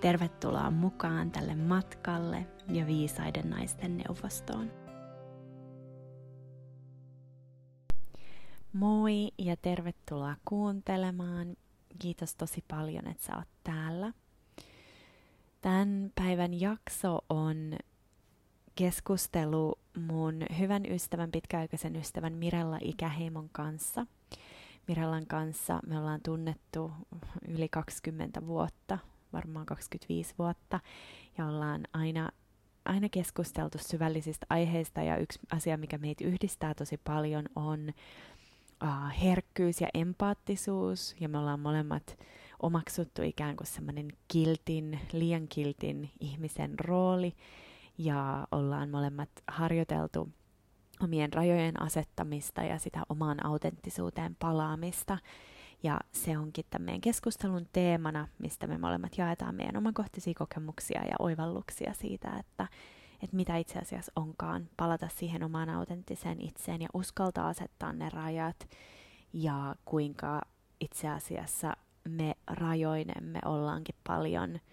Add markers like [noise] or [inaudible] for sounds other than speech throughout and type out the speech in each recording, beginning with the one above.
Tervetuloa mukaan tälle matkalle ja viisaiden naisten neuvostoon. Moi ja tervetuloa kuuntelemaan. Kiitos tosi paljon, että sä oot täällä. Tämän päivän jakso on keskustelu mun hyvän ystävän, pitkäaikaisen ystävän Mirella Ikäheimon kanssa. Mirellan kanssa me ollaan tunnettu yli 20 vuotta, varmaan 25 vuotta, ja ollaan aina, aina keskusteltu syvällisistä aiheista, ja yksi asia, mikä meitä yhdistää tosi paljon, on uh, herkkyys ja empaattisuus, ja me ollaan molemmat omaksuttu ikään kuin semmoinen kiltin, liian kiltin ihmisen rooli, ja ollaan molemmat harjoiteltu omien rajojen asettamista ja sitä omaan autenttisuuteen palaamista. Ja se onkin tämän meidän keskustelun teemana, mistä me molemmat jaetaan meidän omakohtaisia kokemuksia ja oivalluksia siitä, että, että mitä itse asiassa onkaan palata siihen omaan autenttiseen itseen ja uskaltaa asettaa ne rajat ja kuinka itse asiassa me rajoinemme ollaankin paljon –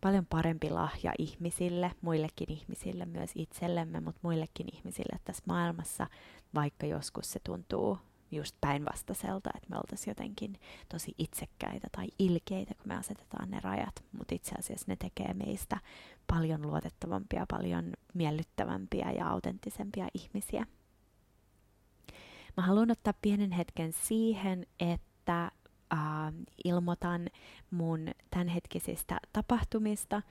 paljon parempi lahja ihmisille, muillekin ihmisille, myös itsellemme, mutta muillekin ihmisille tässä maailmassa, vaikka joskus se tuntuu just päinvastaiselta, että me oltaisiin jotenkin tosi itsekkäitä tai ilkeitä, kun me asetetaan ne rajat, mutta itse asiassa ne tekee meistä paljon luotettavampia, paljon miellyttävämpiä ja autenttisempia ihmisiä. Mä haluan ottaa pienen hetken siihen, että äh, ilmoitan mun tämänhetkisistä tapahtumista.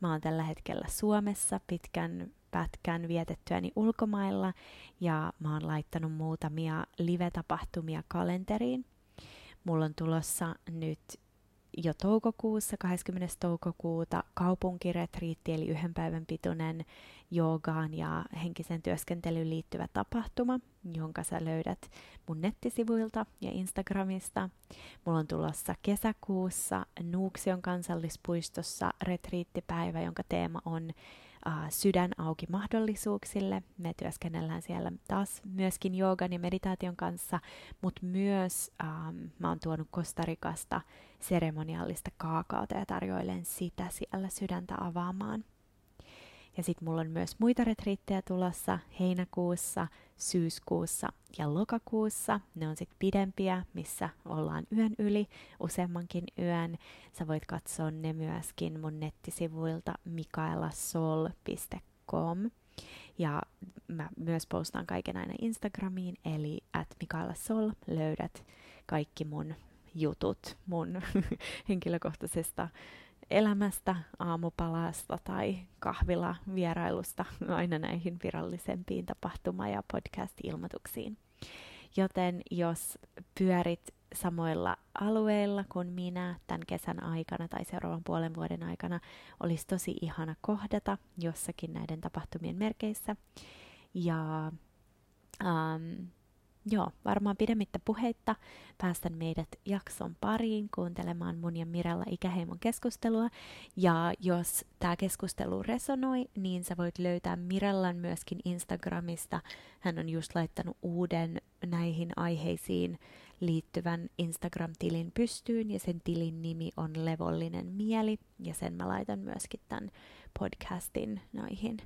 Mä oon tällä hetkellä Suomessa pitkän pätkän vietettyäni ulkomailla ja mä oon laittanut muutamia live-tapahtumia kalenteriin. Mulla on tulossa nyt jo toukokuussa, 20. toukokuuta kaupunkiretriitti, eli yhden päivän pituinen joogaan ja henkisen työskentelyyn liittyvä tapahtuma, jonka sä löydät mun nettisivuilta ja Instagramista. Mulla on tulossa kesäkuussa Nuuksion kansallispuistossa retriittipäivä, jonka teema on uh, sydän auki mahdollisuuksille. Me työskennellään siellä taas myöskin joogan ja meditaation kanssa, mutta myös um, mä oon tuonut Kostarikasta seremoniallista kaakaota ja tarjoilen sitä siellä sydäntä avaamaan. Ja sitten mulla on myös muita retriittejä tulossa heinäkuussa, syyskuussa ja lokakuussa. Ne on sitten pidempiä, missä ollaan yön yli, useammankin yön. Sä voit katsoa ne myöskin mun nettisivuilta mikaelasol.com. Ja mä myös postaan kaiken aina Instagramiin, eli at mikaelasol löydät kaikki mun jutut mun [laughs] henkilökohtaisesta elämästä, aamupalasta tai kahvila vierailusta aina näihin virallisempiin tapahtuma- ja podcast-ilmoituksiin. Joten jos pyörit samoilla alueilla kuin minä tämän kesän aikana tai seuraavan puolen vuoden aikana, olisi tosi ihana kohdata jossakin näiden tapahtumien merkeissä. Ja um, Joo, varmaan pidemmittä puheitta päästän meidät jakson pariin kuuntelemaan mun ja Mirella Ikäheimon keskustelua. Ja jos tämä keskustelu resonoi, niin sä voit löytää Mirellan myöskin Instagramista. Hän on just laittanut uuden näihin aiheisiin liittyvän Instagram-tilin pystyyn ja sen tilin nimi on Levollinen mieli ja sen mä laitan myöskin tämän podcastin noihin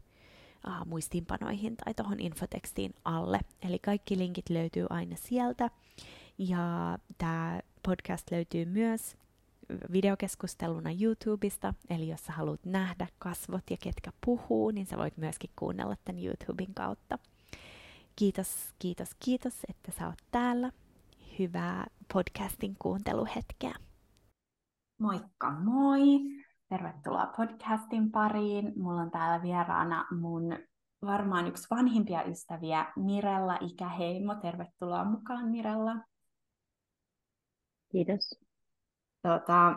uh, muistiinpanoihin tai tuohon infotekstiin alle. Eli kaikki linkit löytyy aina sieltä. Ja tämä podcast löytyy myös videokeskusteluna YouTubesta, eli jos sä haluat nähdä kasvot ja ketkä puhuu, niin sä voit myöskin kuunnella tämän YouTuben kautta. Kiitos, kiitos, kiitos, että sä oot täällä. Hyvää podcastin kuunteluhetkeä. Moikka moi! Tervetuloa podcastin pariin. Mulla on täällä vieraana mun varmaan yksi vanhimpia ystäviä, Mirella Ikäheimo. Tervetuloa mukaan, Mirella. Kiitos. Tota,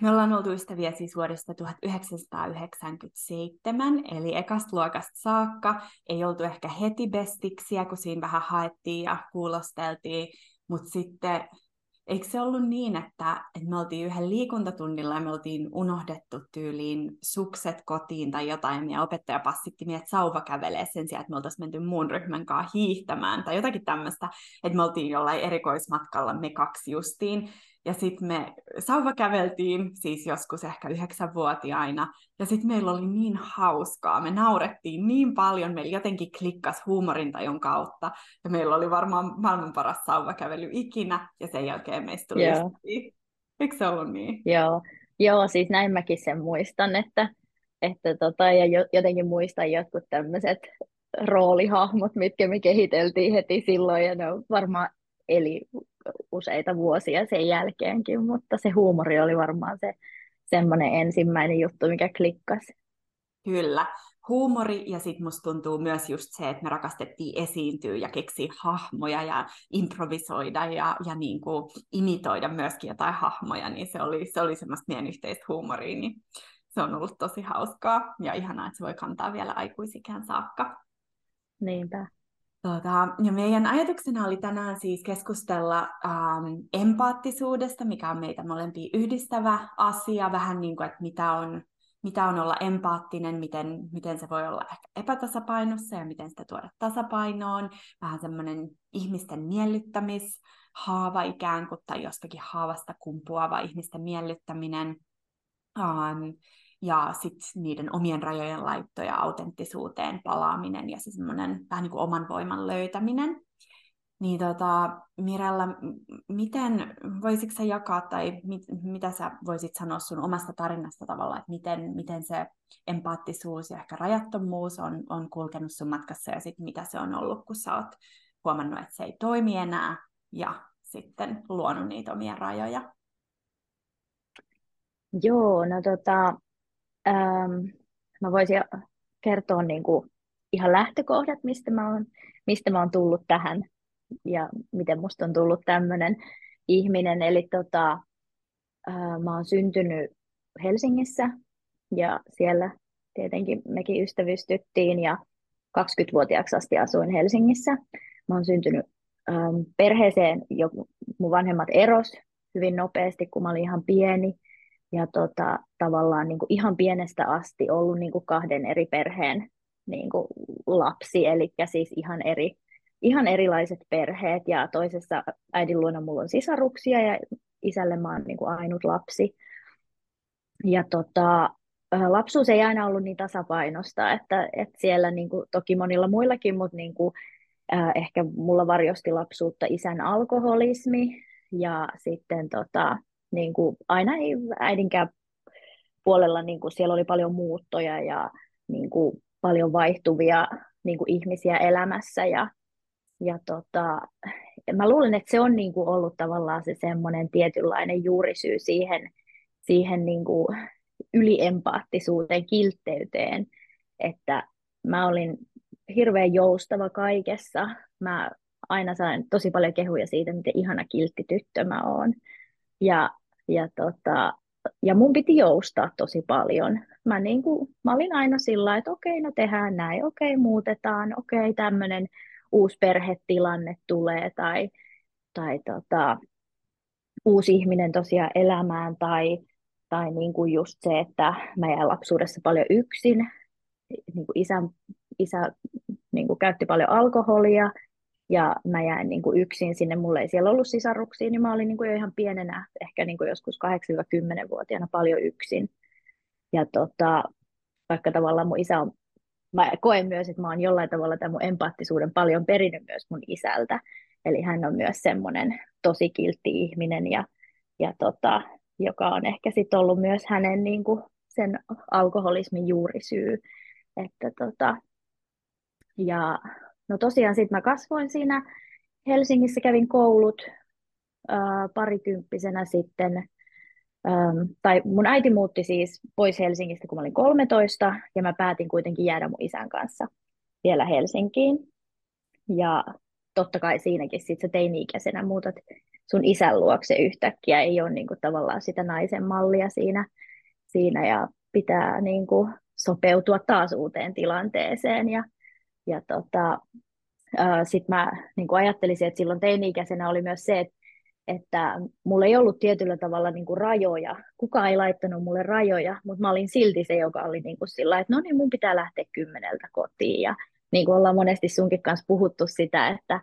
me ollaan oltu ystäviä siis vuodesta 1997, eli ekasta luokasta saakka. Ei oltu ehkä heti bestiksiä, kun siinä vähän haettiin ja kuulosteltiin, mutta sitten eikö se ollut niin, että, että me oltiin yhden liikuntatunnilla ja me oltiin unohdettu tyyliin sukset kotiin tai jotain, ja opettaja passitti meidät sauva kävelee sen sijaan, että me oltaisiin menty muun ryhmän kanssa hiihtämään tai jotakin tämmöistä, että me oltiin jollain erikoismatkalla me kaksi justiin, ja sitten me sauva käveltiin, siis joskus ehkä yhdeksänvuotiaina, ja sitten meillä oli niin hauskaa, me naurettiin niin paljon, meillä jotenkin klikkas huumorintajun kautta, ja meillä oli varmaan maailman paras sauvakävely ikinä, ja sen jälkeen meistä tuli Joo. Eikö se ollut niin? Joo. Joo, siis näin mäkin sen muistan, että, että tota, ja jotenkin muistan jotkut tämmöiset roolihahmot, mitkä me kehiteltiin heti silloin, ja ne on varmaan eli useita vuosia sen jälkeenkin, mutta se huumori oli varmaan se semmoinen ensimmäinen juttu, mikä klikkasi. Kyllä, huumori ja sitten musta tuntuu myös just se, että me rakastettiin esiintyä ja keksiä hahmoja ja improvisoida ja, ja niin kuin imitoida myöskin jotain hahmoja, niin se oli, se oli semmoista meidän yhteistä huumoria, niin se on ollut tosi hauskaa ja ihanaa, että se voi kantaa vielä aikuisikään saakka. Niinpä. Tota, ja meidän ajatuksena oli tänään siis keskustella ähm, empaattisuudesta, mikä on meitä molempia yhdistävä asia, vähän niin kuin, että mitä on, mitä on olla empaattinen, miten, miten se voi olla ehkä epätasapainossa ja miten sitä tuoda tasapainoon, vähän semmoinen ihmisten miellyttämishaava ikään kuin, tai jostakin haavasta kumpuava ihmisten miellyttäminen. Ähm, ja sitten niiden omien rajojen laitto ja autenttisuuteen palaaminen ja se semmoinen vähän niin kuin oman voiman löytäminen. Niin tota, Mirella, miten, voisitko sä jakaa tai mit, mitä sä voisit sanoa sun omasta tarinasta tavalla, että miten, miten se empaattisuus ja ehkä rajattomuus on, on kulkenut sun matkassa ja sitten mitä se on ollut, kun sä oot huomannut, että se ei toimi enää ja sitten luonut niitä omia rajoja? Joo, no tota, ähm, mä voisin kertoa niin kuin ihan lähtökohdat, mistä mä, oon, mistä mä oon tullut tähän ja miten musta on tullut tämmöinen ihminen. Eli tota, äh, mä oon syntynyt Helsingissä ja siellä tietenkin mekin ystävystyttiin ja 20-vuotiaaksi asti asuin Helsingissä. Mä oon syntynyt ähm, perheeseen, jo mun vanhemmat eros hyvin nopeasti, kun mä olin ihan pieni ja tota, tavallaan niin kuin ihan pienestä asti ollut niin kuin kahden eri perheen niin kuin lapsi, eli siis ihan, eri, ihan erilaiset perheet, ja toisessa äidin luona mulla on sisaruksia, ja isälle mä oon niin kuin ainut lapsi. Ja tota, lapsuus ei aina ollut niin tasapainosta, että, että siellä niin kuin, toki monilla muillakin, mutta niin kuin, äh, ehkä mulla varjosti lapsuutta isän alkoholismi, ja sitten tota, niin kuin, aina ei äidinkään puolella niin kuin, siellä oli paljon muuttoja ja niin kuin, paljon vaihtuvia niin kuin, ihmisiä elämässä ja, ja tota, mä luulen, että se on niin kuin, ollut tavallaan se semmoinen tietynlainen juurisyy siihen, siihen niin kuin, yliempaattisuuteen, kiltteyteen, että mä olin hirveän joustava kaikessa. Mä aina sain tosi paljon kehuja siitä, miten ihana kiltti tyttö mä oon. Ja ja, tota, ja mun piti joustaa tosi paljon. Mä, niin kuin, mä olin aina sillä että okei, no tehdään näin, okei, muutetaan, okei, tämmöinen uusi perhetilanne tulee tai, tai tota, uusi ihminen tosiaan elämään tai, tai niin kuin just se, että mä jäin lapsuudessa paljon yksin. Niin kuin isä, isä niin kuin käytti paljon alkoholia ja mä jäin niin kuin yksin sinne, mulla ei siellä ollut sisaruksia, niin mä olin niin kuin jo ihan pienenä, ehkä niin kuin joskus 8-10-vuotiaana paljon yksin. Ja tota, vaikka tavallaan mun isä on, mä koen myös, että mä oon jollain tavalla tämän mun empaattisuuden paljon perinnyt myös mun isältä. Eli hän on myös semmoinen tosi kiltti ihminen ja, ja tota, joka on ehkä sitten ollut myös hänen niin kuin sen alkoholismin juurisyy. Että tota, ja No tosiaan sitten mä kasvoin siinä. Helsingissä, kävin koulut ää, parikymppisenä sitten, ähm, tai mun äiti muutti siis pois Helsingistä, kun mä olin 13, ja mä päätin kuitenkin jäädä mun isän kanssa vielä Helsinkiin. Ja totta kai siinäkin sitten se teini-ikäisenä muutat sun isän luokse yhtäkkiä, ei ole niin kuin tavallaan sitä naisen mallia siinä, siinä ja pitää niin kuin sopeutua taas uuteen tilanteeseen. Ja, ja tota, sitten mä niin kuin ajattelisin, että silloin teini-ikäisenä oli myös se, että, että mulla ei ollut tietyllä tavalla niin kuin rajoja. Kukaan ei laittanut mulle rajoja, mutta mä olin silti se, joka oli niin kuin sillä, että no niin, mun pitää lähteä kymmeneltä kotiin. Ja niin kuin ollaan monesti sunkin kanssa puhuttu sitä, että,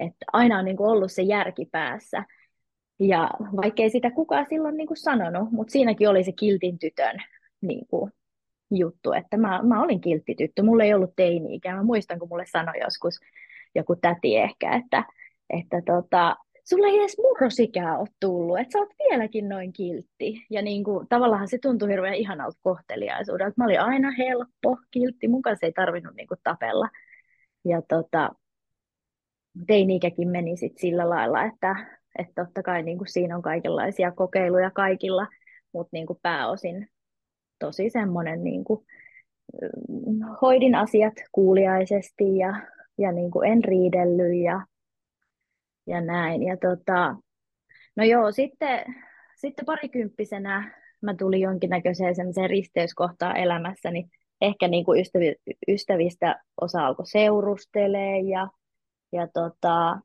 että aina on niin kuin ollut se järki päässä. Ja vaikkei sitä kukaan silloin niin kuin sanonut, mutta siinäkin oli se kiltin tytön niin kuin juttu, että mä, mä olin kiltti tyttö, mulla ei ollut teini-ikä. Mä muistan, kun mulle sanoi joskus joku täti ehkä, että, että tota, sulla ei edes murrosikää ole tullut, että sä oot vieläkin noin kiltti. Ja niin kuin, tavallaan se tuntui hirveän ihanalta kohteliaisuudelta. Mä olin aina helppo, kiltti, mun kanssa ei tarvinnut niin kuin tapella. Ja tota, teini-ikäkin meni sit sillä lailla, että, että totta kai niin kuin siinä on kaikenlaisia kokeiluja kaikilla, mutta niin kuin pääosin tosi semmoinen niin kuin, hoidin asiat kuuliaisesti ja ja niin kuin en riidellyt ja, ja näin. Ja tota, no joo, sitten, sitten parikymppisenä mä tulin jonkinnäköiseen semmoiseen risteyskohtaan elämässäni. Ehkä niin kuin ystävi, ystävistä osa alkoi seurustelee ja, ja tota,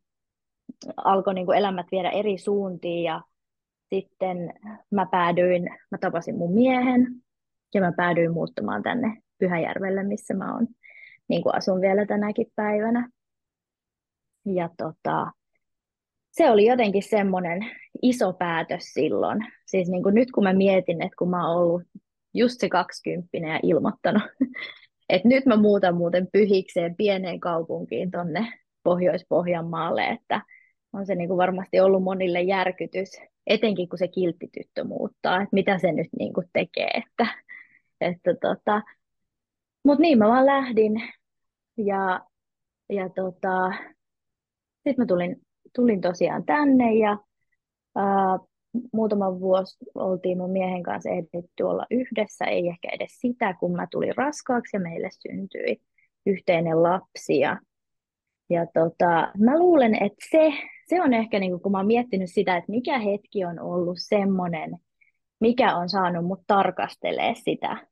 alkoi niin kuin elämät viedä eri suuntiin ja sitten mä päädyin, mä tapasin mun miehen ja mä päädyin muuttamaan tänne Pyhäjärvelle, missä mä oon niin kuin asun vielä tänäkin päivänä. Ja tota, se oli jotenkin semmoinen iso päätös silloin. Siis niin kuin nyt kun mä mietin, että kun mä oon ollut just se kaksikymppinen ja ilmoittanut, [laughs] että nyt mä muutan muuten pyhikseen pieneen kaupunkiin tonne Pohjois-Pohjanmaalle, että on se niin kuin varmasti ollut monille järkytys, etenkin kun se kilttityttö muuttaa, että mitä se nyt niin kuin tekee, että, että tota, mutta niin mä vaan lähdin ja, ja tota, sitten mä tulin, tulin tosiaan tänne ja ää, muutama vuosi oltiin mun miehen kanssa ehditty olla yhdessä, ei ehkä edes sitä, kun mä tulin raskaaksi ja meille syntyi yhteinen lapsi. Ja, ja tota, mä luulen, että se, se on ehkä, niin kun mä oon miettinyt sitä, että mikä hetki on ollut semmoinen, mikä on saanut mut tarkastelee sitä,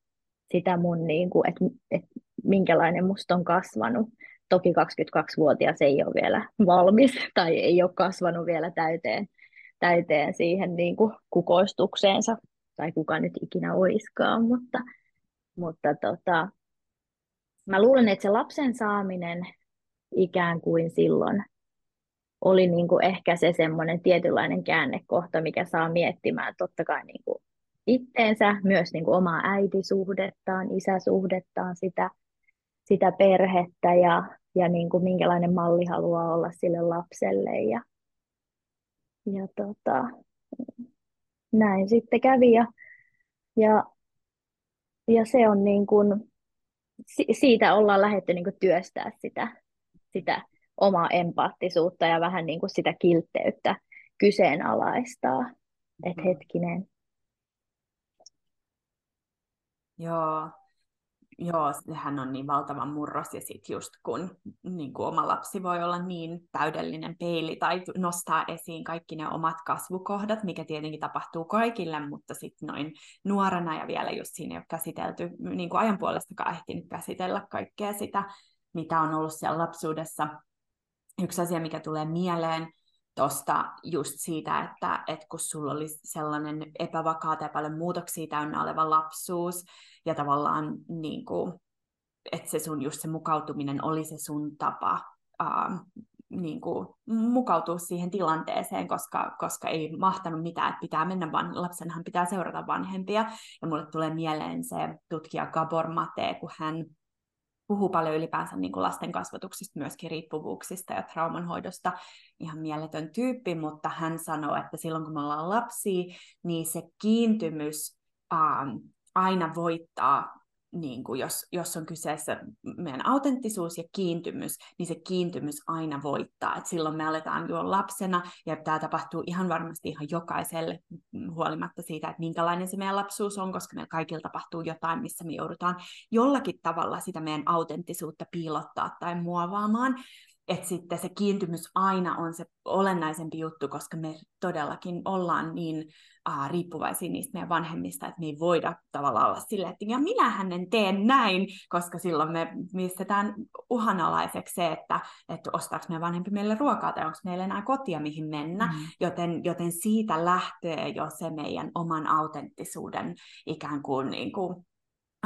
sitä mun, niin kuin, että, että minkälainen musta on kasvanut. Toki 22-vuotias ei ole vielä valmis [laughs] tai ei ole kasvanut vielä täyteen, täyteen siihen niin kuin kukoistukseensa, tai kuka nyt ikinä oiskaan, mutta, mutta tota, mä luulen, että se lapsen saaminen ikään kuin silloin oli niin kuin ehkä se semmoinen tietynlainen käännekohta, mikä saa miettimään totta kai niin kuin itteensä, myös niin kuin omaa äitisuhdettaan, isäsuhdettaan, sitä, sitä perhettä ja, ja niin kuin minkälainen malli haluaa olla sille lapselle. Ja, ja tota, näin sitten kävi ja, ja, ja se on niin kuin, siitä ollaan lähdetty niin kuin työstää sitä, sitä omaa empaattisuutta ja vähän niin kuin sitä kiltteyttä kyseenalaistaa. Että mm. hetkinen, Joo, Joo, sehän on niin valtava murros ja sitten just kun niin kuin oma lapsi voi olla niin täydellinen peili tai nostaa esiin kaikki ne omat kasvukohdat, mikä tietenkin tapahtuu kaikille, mutta sitten noin nuorena ja vielä just siinä ei ole käsitelty, niin kuin ajan puolestakaan ehtinyt käsitellä kaikkea sitä, mitä on ollut siellä lapsuudessa. Yksi asia, mikä tulee mieleen, tuosta just siitä, että, että kun sulla oli sellainen epävakaata ja paljon muutoksia täynnä oleva lapsuus, ja tavallaan niin kuin, että se sun just se mukautuminen oli se sun tapa uh, niin kuin, mukautua siihen tilanteeseen, koska, koska ei mahtanut mitään, että pitää mennä, vaan lapsenhan pitää seurata vanhempia. Ja mulle tulee mieleen se tutkija Gabor Mate, kun hän puhuu paljon ylipäänsä niin kuin lasten kasvatuksista, myöskin riippuvuuksista ja traumanhoidosta. Ihan mieletön tyyppi, mutta hän sanoo, että silloin kun me ollaan lapsia, niin se kiintymys ähm, aina voittaa niin kuin jos, jos on kyseessä meidän autenttisuus ja kiintymys, niin se kiintymys aina voittaa. Et silloin me aletaan jo lapsena, ja tämä tapahtuu ihan varmasti ihan jokaiselle, huolimatta siitä, että minkälainen se meidän lapsuus on, koska meillä kaikilla tapahtuu jotain, missä me joudutaan jollakin tavalla sitä meidän autenttisuutta piilottaa tai muovaamaan. Että sitten se kiintymys aina on se olennaisempi juttu, koska me todellakin ollaan niin uh, riippuvaisia niistä meidän vanhemmista, että me ei voida tavallaan olla silleen, että ja minähän en tee näin, koska silloin me mistetään uhanalaiseksi se, että, että ostaako meidän vanhempi meille ruokaa tai onko meillä enää kotia, mihin mennä, mm. joten, joten siitä lähtee jo se meidän oman autenttisuuden ikään kuin, niin kuin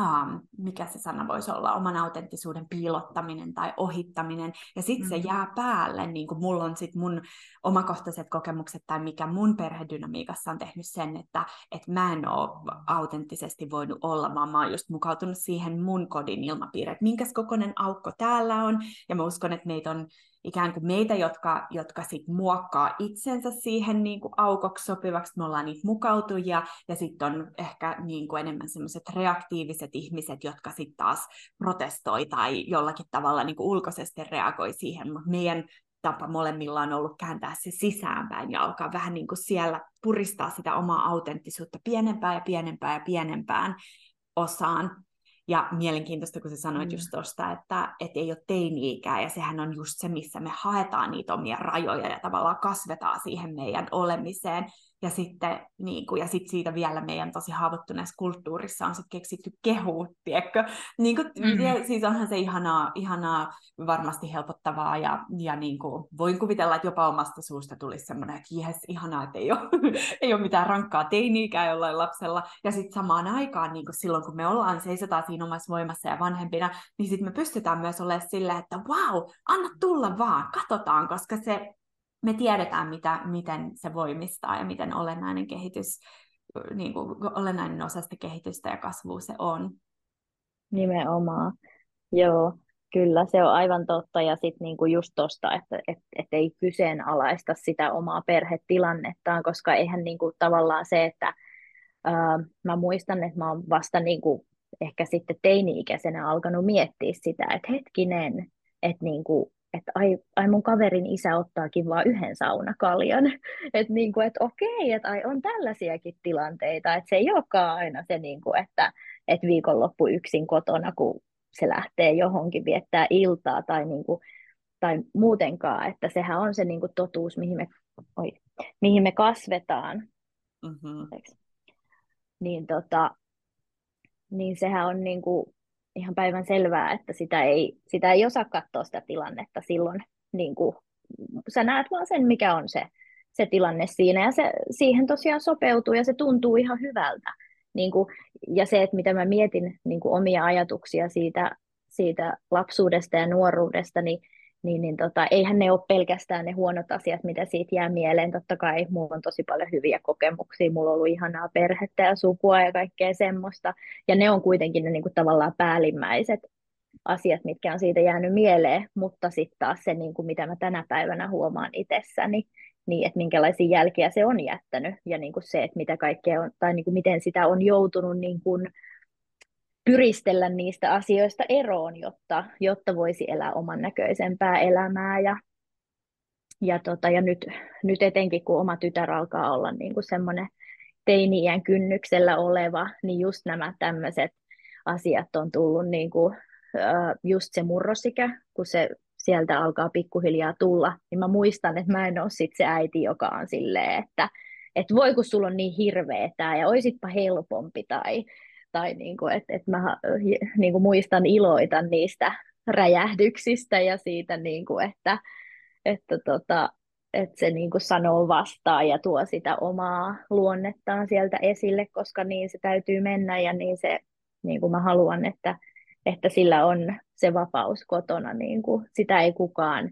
um, mikä se sana voisi olla, oman autenttisuuden piilottaminen tai ohittaminen, ja sitten mm-hmm. se jää päälle, niin kuin mulla on sitten mun omakohtaiset kokemukset, tai mikä mun perhedynamiikassa on tehnyt sen, että et mä en ole autenttisesti voinut olla, vaan mä oon just mukautunut siihen mun kodin ilmapiiriin, että minkäs kokoinen aukko täällä on, ja mä uskon, että meitä on ikään kuin meitä, jotka, jotka sit muokkaa itsensä siihen niin kuin aukoksi sopivaksi, me ollaan niitä mukautujia, ja sitten on ehkä niin kuin enemmän semmoiset reaktiiviset ihmiset, jotka sitten taas protestoi tai jollakin tavalla niin kuin ulkoisesti reagoi siihen, mutta meidän tapa molemmilla on ollut kääntää se sisäänpäin ja alkaa vähän niin kuin siellä puristaa sitä omaa autenttisuutta pienempään ja pienempään ja pienempään osaan. Ja mielenkiintoista, kun sä sanoit mm. just tuosta, että et ei ole teini-ikää, ja sehän on just se, missä me haetaan niitä omia rajoja ja tavallaan kasvetaan siihen meidän olemiseen. Ja sitten niin kuin, ja sit siitä vielä meidän tosi haavoittuneessa kulttuurissa on sitten keksitty kehu, tiedätkö? Niin kuin, mm-hmm. ja, siis onhan se ihanaa, ihanaa varmasti helpottavaa ja, ja niin kuin, voin kuvitella, että jopa omasta suusta tulisi semmoinen, että jes, ihanaa, että ei ole, [laughs] ei ole mitään rankkaa teini-ikää jollain lapsella. Ja sitten samaan aikaan niin kuin silloin, kun me ollaan, seisotaan siinä omassa voimassa ja vanhempina, niin sitten me pystytään myös olemaan silleen, että wow, anna tulla vaan, katsotaan, koska se me tiedetään, mitä, miten se voimistaa ja miten olennainen kehitys, niin kuin, olennainen osa sitä kehitystä ja kasvua se on. Nimenomaan, joo. Kyllä, se on aivan totta. Ja sitten niinku just tuosta, että et, et ei kyseenalaista sitä omaa perhetilannettaan, koska eihän niinku tavallaan se, että ää, mä muistan, että mä oon vasta niinku ehkä sitten teini-ikäisenä alkanut miettiä sitä, että hetkinen, että niinku, että ai, ai mun kaverin isä ottaakin vain yhden saunakaljan. [laughs] Että niinku, et okei, että ai on tällaisiakin tilanteita, että se ei olekaan aina se, niinku, että et viikonloppu yksin kotona, kun se lähtee johonkin viettää iltaa tai, niinku, tai muutenkaan, että sehän on se niinku totuus, mihin me, oi, mihin me kasvetaan. Mm-hmm. Niin, tota, niin sehän on niinku, ihan päivän selvää, että sitä ei, sitä ei osaa katsoa sitä tilannetta silloin. Niin kuin, sä näet vaan sen, mikä on se, se tilanne siinä, ja se, siihen tosiaan sopeutuu, ja se tuntuu ihan hyvältä. Niin kuin, ja se, että mitä mä mietin niin kuin omia ajatuksia siitä, siitä lapsuudesta ja nuoruudesta, niin niin, niin tota, eihän ne ole pelkästään ne huonot asiat, mitä siitä jää mieleen. Totta kai mulla on tosi paljon hyviä kokemuksia, mulla on ollut ihanaa perhettä ja sukua ja kaikkea semmoista. Ja ne on kuitenkin ne niin kuin, tavallaan päällimmäiset asiat, mitkä on siitä jäänyt mieleen, mutta sitten taas se, niin kuin, mitä mä tänä päivänä huomaan itsessäni, niin että minkälaisia jälkiä se on jättänyt ja niin kuin se, että mitä kaikkea on, tai niin kuin miten sitä on joutunut niin kuin, pyristellä niistä asioista eroon, jotta, jotta voisi elää oman näköisempää elämää. Ja, ja, tota, ja nyt, nyt etenkin, kun oma tytär alkaa olla niin kuin semmoinen teini-iän kynnyksellä oleva, niin just nämä tämmöiset asiat on tullut niin kuin, just se murrosikä, kun se sieltä alkaa pikkuhiljaa tulla, niin mä muistan, että mä en ole sit se äiti, joka on silleen, että et voi kun sulla on niin hirveä tämä ja oisitpa helpompi tai tai niin kuin, että, että mä niin kuin muistan iloitan niistä räjähdyksistä ja siitä, niin kuin, että, että, tota, että se niin kuin sanoo vastaan ja tuo sitä omaa luonnettaan sieltä esille, koska niin se täytyy mennä ja niin se niin kuin mä haluan, että, että sillä on se vapaus kotona, niin kuin sitä ei kukaan,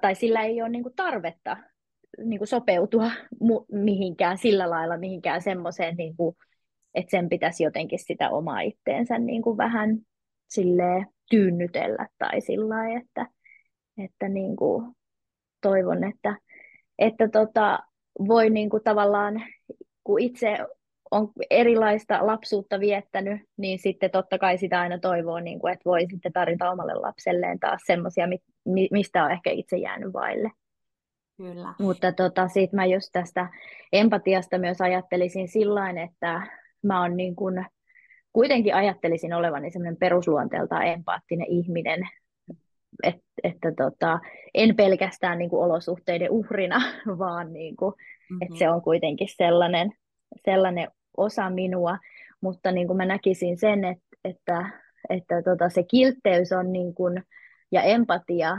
tai sillä ei ole niin kuin tarvetta niin kuin sopeutua mihinkään sillä lailla, mihinkään semmoiseen niin kuin että sen pitäisi jotenkin sitä omaa itteensä niin kuin vähän silleen tyynnytellä tai sillä että, että niin kuin toivon, että, että tota, voi niin kuin tavallaan, kun itse on erilaista lapsuutta viettänyt, niin sitten totta kai sitä aina toivoo, niin kuin, että voi sitten tarjota omalle lapselleen taas semmoisia, mistä on ehkä itse jäänyt vaille. Kyllä. Mutta tota, siitä mä just tästä empatiasta myös ajattelisin sillä että mä oon niin kuin, kuitenkin ajattelisin olevani semmoinen perusluonteeltaan empaattinen ihminen, et, että tota, en pelkästään niin kuin olosuhteiden uhrina, [laughs] vaan niin kuin, mm-hmm. että se on kuitenkin sellainen, sellainen osa minua, mutta niin kuin mä näkisin sen, että, että, että tota, se kiltteys on niin kuin, ja empatia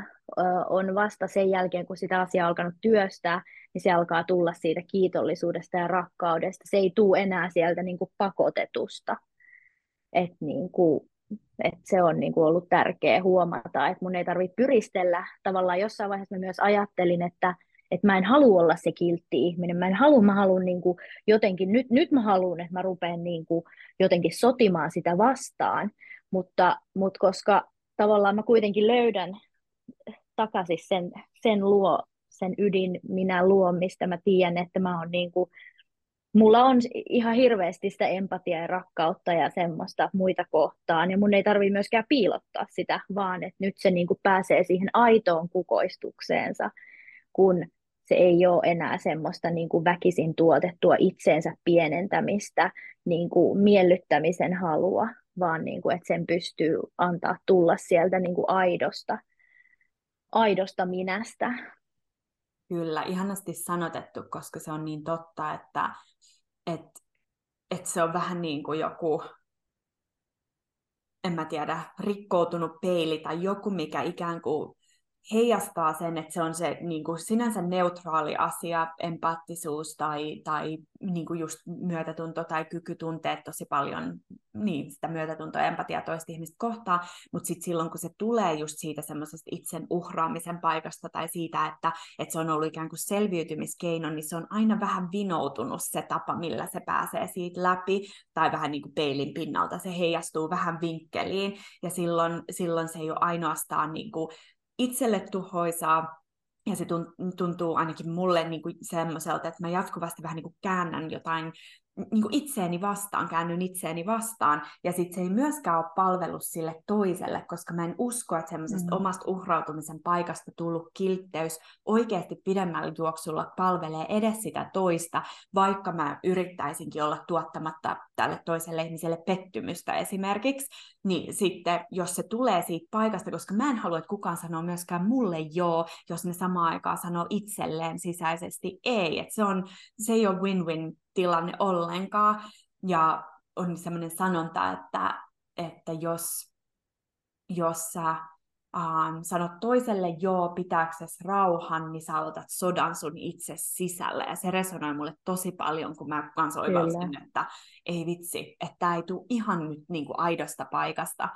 on vasta sen jälkeen, kun sitä asiaa on alkanut työstää, niin se alkaa tulla siitä kiitollisuudesta ja rakkaudesta. Se ei tule enää sieltä niin kuin pakotetusta. Et niin kuin, et se on niin kuin ollut tärkeää huomata, että mun ei tarvitse pyristellä. Tavallaan jossain vaiheessa mä myös ajattelin, että, että mä en halua olla se kiltti ihminen. Mä en halua, mä haluan niin jotenkin, nyt, nyt mä haluan, että mä rupean niin kuin jotenkin sotimaan sitä vastaan. Mutta, mutta koska tavallaan mä kuitenkin löydän takaisin sen, sen luo, sen ydin minä luon, mistä mä tiedän, että mä oon niin kuin, mulla on ihan hirveästi sitä empatiaa ja rakkautta ja semmoista muita kohtaan, ja mun ei tarvi myöskään piilottaa sitä, vaan että nyt se niin kuin pääsee siihen aitoon kukoistukseensa, kun se ei ole enää semmoista niin kuin väkisin tuotettua itseensä pienentämistä, niin kuin miellyttämisen halua, vaan niin kuin, että sen pystyy antaa tulla sieltä niin kuin aidosta, aidosta minästä. Kyllä, ihanasti sanotettu, koska se on niin totta, että et, et se on vähän niin kuin joku, en mä tiedä, rikkoutunut peili tai joku, mikä ikään kuin heijastaa sen, että se on se niin kuin sinänsä neutraali asia, empaattisuus tai, tai niin kuin just myötätunto tai kyky tuntea tosi paljon niin, sitä myötätuntoa ja empatiaa toista ihmistä kohtaan, mutta sitten silloin, kun se tulee just siitä semmoisesta itsen uhraamisen paikasta tai siitä, että, että se on ollut ikään kuin selviytymiskeino, niin se on aina vähän vinoutunut se tapa, millä se pääsee siitä läpi, tai vähän niin kuin peilin pinnalta, se heijastuu vähän vinkkeliin, ja silloin, silloin se ei ole ainoastaan niin kuin itselle tuhoisaa, ja se tuntuu ainakin mulle niin kuin semmoiselta, että mä jatkuvasti vähän niin kuin käännän jotain niin kuin itseeni vastaan, käännyn itseeni vastaan, ja sitten se ei myöskään ole palvelus sille toiselle, koska mä en usko, että semmoisesta mm. omasta uhrautumisen paikasta tullut kiltteys oikeasti pidemmällä juoksulla palvelee edes sitä toista, vaikka mä yrittäisinkin olla tuottamatta tälle toiselle ihmiselle pettymystä esimerkiksi, niin sitten jos se tulee siitä paikasta, koska mä en halua, että kukaan sanoo myöskään mulle joo, jos ne samaan aikaan sanoo itselleen sisäisesti ei, että se, on, se ei ole win-win tilanne ollenkaan. Ja on sellainen sanonta, että, että jos, jos sä ähm, sanot toiselle joo pitääksesi rauhan, niin sä aloitat sodan sun itse sisällä. Ja se resonoi mulle tosi paljon, kun mä kanssa oivalsin, että ei vitsi, että tämä ei tule ihan nyt niin kuin aidosta paikasta.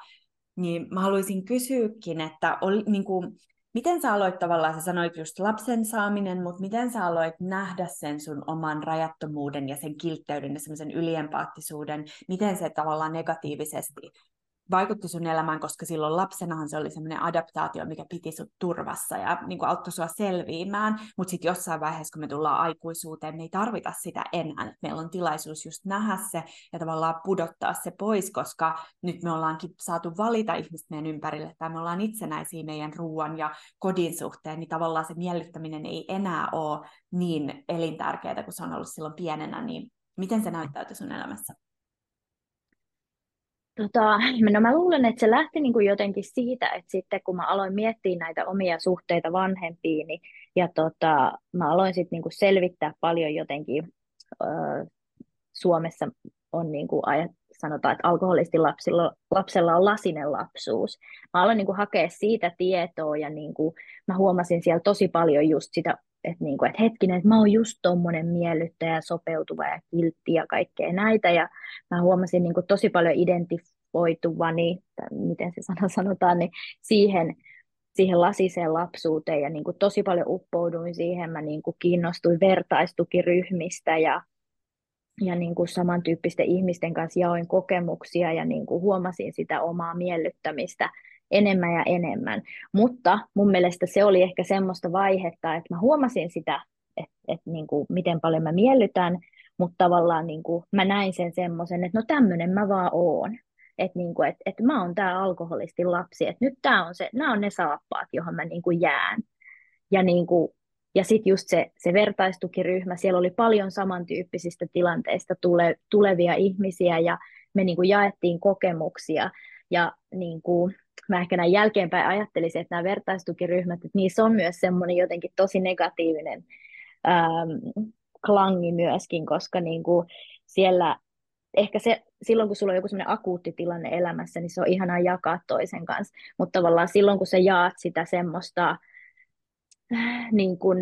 Niin mä haluaisin kysyäkin, että oli, niin kuin, Miten sä aloit tavallaan, sä sanoit just lapsen saaminen, mutta miten sä aloit nähdä sen sun oman rajattomuuden ja sen kiltteyden ja semmoisen yliempaattisuuden, miten se tavallaan negatiivisesti vaikutti sun elämään, koska silloin lapsenahan se oli semmoinen adaptaatio, mikä piti sut turvassa ja niin kuin auttoi sua selviämään, mutta sitten jossain vaiheessa, kun me tullaan aikuisuuteen, me ei tarvita sitä enää. Meillä on tilaisuus just nähdä se ja tavallaan pudottaa se pois, koska nyt me ollaankin saatu valita ihmistä meidän ympärille, tai me ollaan itsenäisiä meidän ruoan ja kodin suhteen, niin tavallaan se miellyttäminen ei enää ole niin elintärkeää kuin se on ollut silloin pienenä, niin miten se näyttäytyy sun elämässä? Tota, [laughs] no mä luulen, että se lähti niin kuin jotenkin siitä, että sitten kun mä aloin miettiä näitä omia suhteita vanhempiini niin, ja tota, mä aloin sitten niin kuin selvittää paljon jotenkin, äh, Suomessa on niin kuin ajat, sanotaan, että alkoholisti lapsilla, lapsella on lasinen lapsuus. Mä aloin niin kuin hakea siitä tietoa ja niin kuin, mä huomasin siellä tosi paljon just sitä, että, niin kuin, että hetkinen, että mä oon just tommonen miellyttäjä, sopeutuva ja kiltti ja kaikkea näitä. Ja mä huomasin niin kuin, tosi paljon identifoituvani, tai miten se sana [laughs] sanotaan, niin siihen, siihen lasiseen lapsuuteen ja niin kuin tosi paljon uppouduin siihen. Mä niin kuin kiinnostuin vertaistukiryhmistä ja ja niin kuin samantyyppisten ihmisten kanssa jaoin kokemuksia ja niin kuin huomasin sitä omaa miellyttämistä enemmän ja enemmän. Mutta mun mielestä se oli ehkä semmoista vaihetta, että mä huomasin sitä, että, että niin kuin miten paljon mä miellytän, mutta tavallaan niin kuin mä näin sen semmoisen, että no tämmöinen mä vaan oon. Että niin kuin, että, että mä oon tää alkoholistin lapsi, että nyt tää on se, nämä on ne saappaat, johon mä niin kuin jään. Ja niin kuin ja sitten just se, se vertaistukiryhmä, siellä oli paljon samantyyppisistä tilanteista tule, tulevia ihmisiä ja me niin kuin jaettiin kokemuksia ja niin kuin mä ehkä näin jälkeenpäin ajattelisin, että nämä vertaistukiryhmät, että niissä on myös semmoinen jotenkin tosi negatiivinen ähm, klangi myöskin, koska niin kuin siellä ehkä se, silloin kun sulla on joku semmoinen akuutti tilanne elämässä, niin se on ihanaa jakaa toisen kanssa, mutta tavallaan silloin kun sä jaat sitä semmoista, niin kun,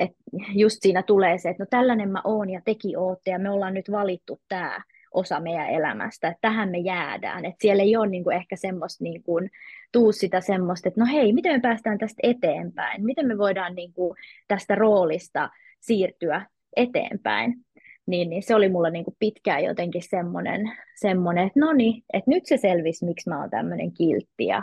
että just siinä tulee se, että no tällainen mä oon ja teki ootte ja me ollaan nyt valittu tämä osa meidän elämästä, että tähän me jäädään, että siellä ei ole niin kuin ehkä semmoista, niin kuin, tuu sitä semmoista, että no hei, miten me päästään tästä eteenpäin, miten me voidaan niin kuin, tästä roolista siirtyä eteenpäin, niin, niin se oli mulla niin kuin pitkään jotenkin semmoinen, semmoinen että no niin, että nyt se selvisi, miksi mä oon tämmöinen kiltti. Ja,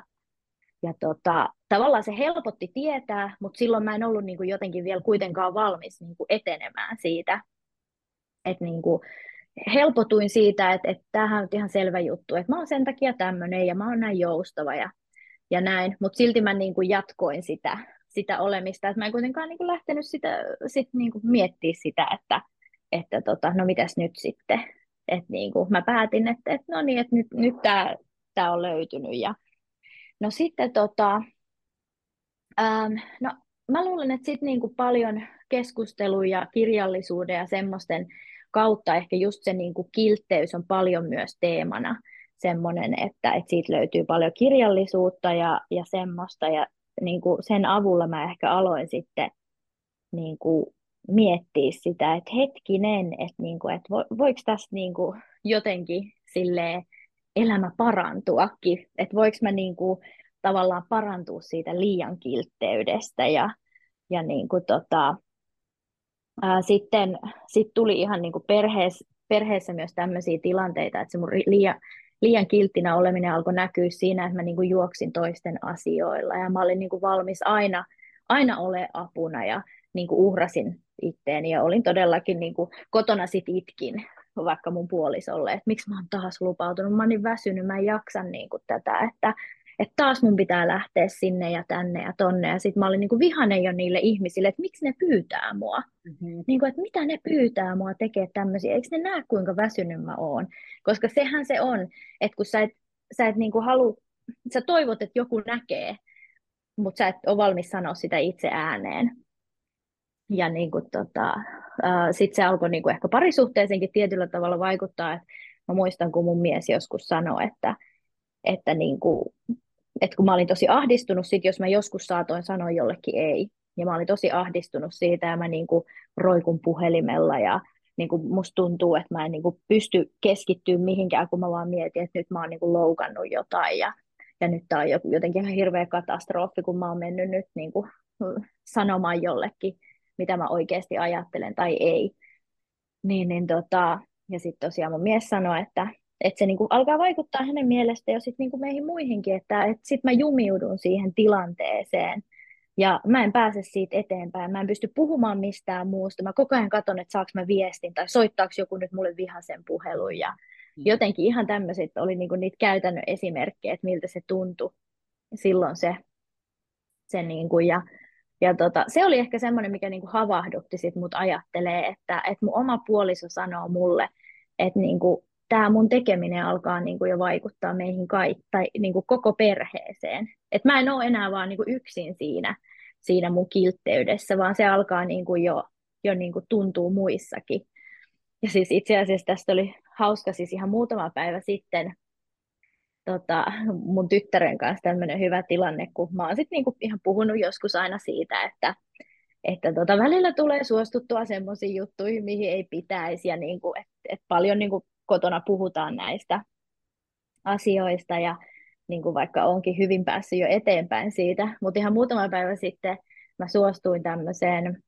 ja tota, tavallaan se helpotti tietää, mutta silloin mä en ollut niin kuin jotenkin vielä kuitenkaan valmis niin kuin etenemään siitä, että niin kuin, helpotuin siitä, että, että tämähän on ihan selvä juttu, että mä oon sen takia tämmöinen ja mä oon näin joustava ja, ja näin, mutta silti mä niin kuin jatkoin sitä, sitä olemista, että mä en kuitenkaan niin kuin lähtenyt sitä, sit niin kuin miettiä sitä, että, että tota, no mitäs nyt sitten, että niin kuin mä päätin, että, että no niin, että nyt, nyt tämä tää on löytynyt ja no sitten tota, ähm, no mä luulen, että sitten niin kuin paljon keskusteluja kirjallisuuden ja semmoisten kautta ehkä just se niin kuin kiltteys on paljon myös teemana. Semmoinen, että, että siitä löytyy paljon kirjallisuutta ja, ja semmoista. Ja niin kuin sen avulla mä ehkä aloin sitten niin kuin miettiä sitä, että hetkinen, että, niin kuin, että vo, voiko tässä niin kuin jotenkin silleen elämä parantuakin, että voiko mä niin kuin tavallaan parantua siitä liian kiltteydestä ja, ja niin kuin tota, sitten sit tuli ihan niin kuin perheessä, perheessä myös tämmöisiä tilanteita, että se mun liian, liian kilttinä oleminen alkoi näkyä siinä, että mä niin kuin juoksin toisten asioilla ja mä olin niin kuin valmis aina, aina ole apuna ja niin kuin uhrasin itteeni ja olin todellakin niin kuin kotona sit itkin vaikka mun puolisolle, että miksi mä oon taas lupautunut, mä oon niin väsynyt, mä en jaksa niin kuin tätä, että että taas mun pitää lähteä sinne ja tänne ja tonne. Ja sitten mä olin niin kuin vihanen jo niille ihmisille, että miksi ne pyytää mua. Mm-hmm. Niin kuin, että mitä ne pyytää mua tekee tämmöisiä. Eikö ne näe, kuinka väsynyt mä oon? Koska sehän se on, että kun sä et, sä et niin kuin halu, sä toivot, että joku näkee, mutta sä et ole valmis sanoa sitä itse ääneen. Ja niin kuin tota, äh, sitten se alkoi niin kuin ehkä parisuhteeseenkin tietyllä tavalla vaikuttaa. Että mä muistan, kun mun mies joskus sanoi, että, että niin kuin, että kun mä olin tosi ahdistunut sit, jos mä joskus saatoin sanoa jollekin ei, ja mä olin tosi ahdistunut siitä, ja mä niin kuin roikun puhelimella, ja niin kuin musta tuntuu, että mä en niin kuin pysty keskittyä mihinkään, kun mä vaan mietin, että nyt mä oon niin kuin loukannut jotain, ja, ja nyt tää on jotenkin ihan hirveä katastrofi, kun mä oon mennyt nyt niin kuin sanomaan jollekin, mitä mä oikeasti ajattelen tai ei. Niin, niin tota, ja sitten tosiaan mun mies sanoi, että että se niin kuin alkaa vaikuttaa hänen mielestä jo sit niin kuin meihin muihinkin, että, että sitten mä jumiudun siihen tilanteeseen. Ja mä en pääse siitä eteenpäin, mä en pysty puhumaan mistään muusta, mä koko ajan katson, että saaks mä viestin tai soittaako joku nyt mulle vihaisen puhelun. Ja mm. jotenkin ihan tämmöiset oli niin kuin niitä käytännön esimerkkejä, että miltä se tuntui silloin se, se niin kuin, ja, ja tota, se oli ehkä semmoinen, mikä niin kuin havahdutti sit mut ajattelee, että, että mun oma puoliso sanoo mulle, että niin kuin, tämä mun tekeminen alkaa niin kuin jo vaikuttaa meihin kaikki, tai niin kuin koko perheeseen. Et mä en ole enää vaan niin kuin yksin siinä, siinä mun kiltteydessä, vaan se alkaa niin kuin jo, jo niin kuin tuntuu muissakin. Ja siis itse asiassa tästä oli hauska siis ihan muutama päivä sitten tota, mun tyttären kanssa tämmöinen hyvä tilanne, kun mä oon sitten niinku ihan puhunut joskus aina siitä, että, että tota, välillä tulee suostuttua semmoisiin juttuihin, mihin ei pitäisi, ja niinku, että et paljon niinku kotona puhutaan näistä asioista ja niin kuin vaikka onkin hyvin päässyt jo eteenpäin siitä, mutta ihan muutama päivä sitten mä suostuin tämmöiseen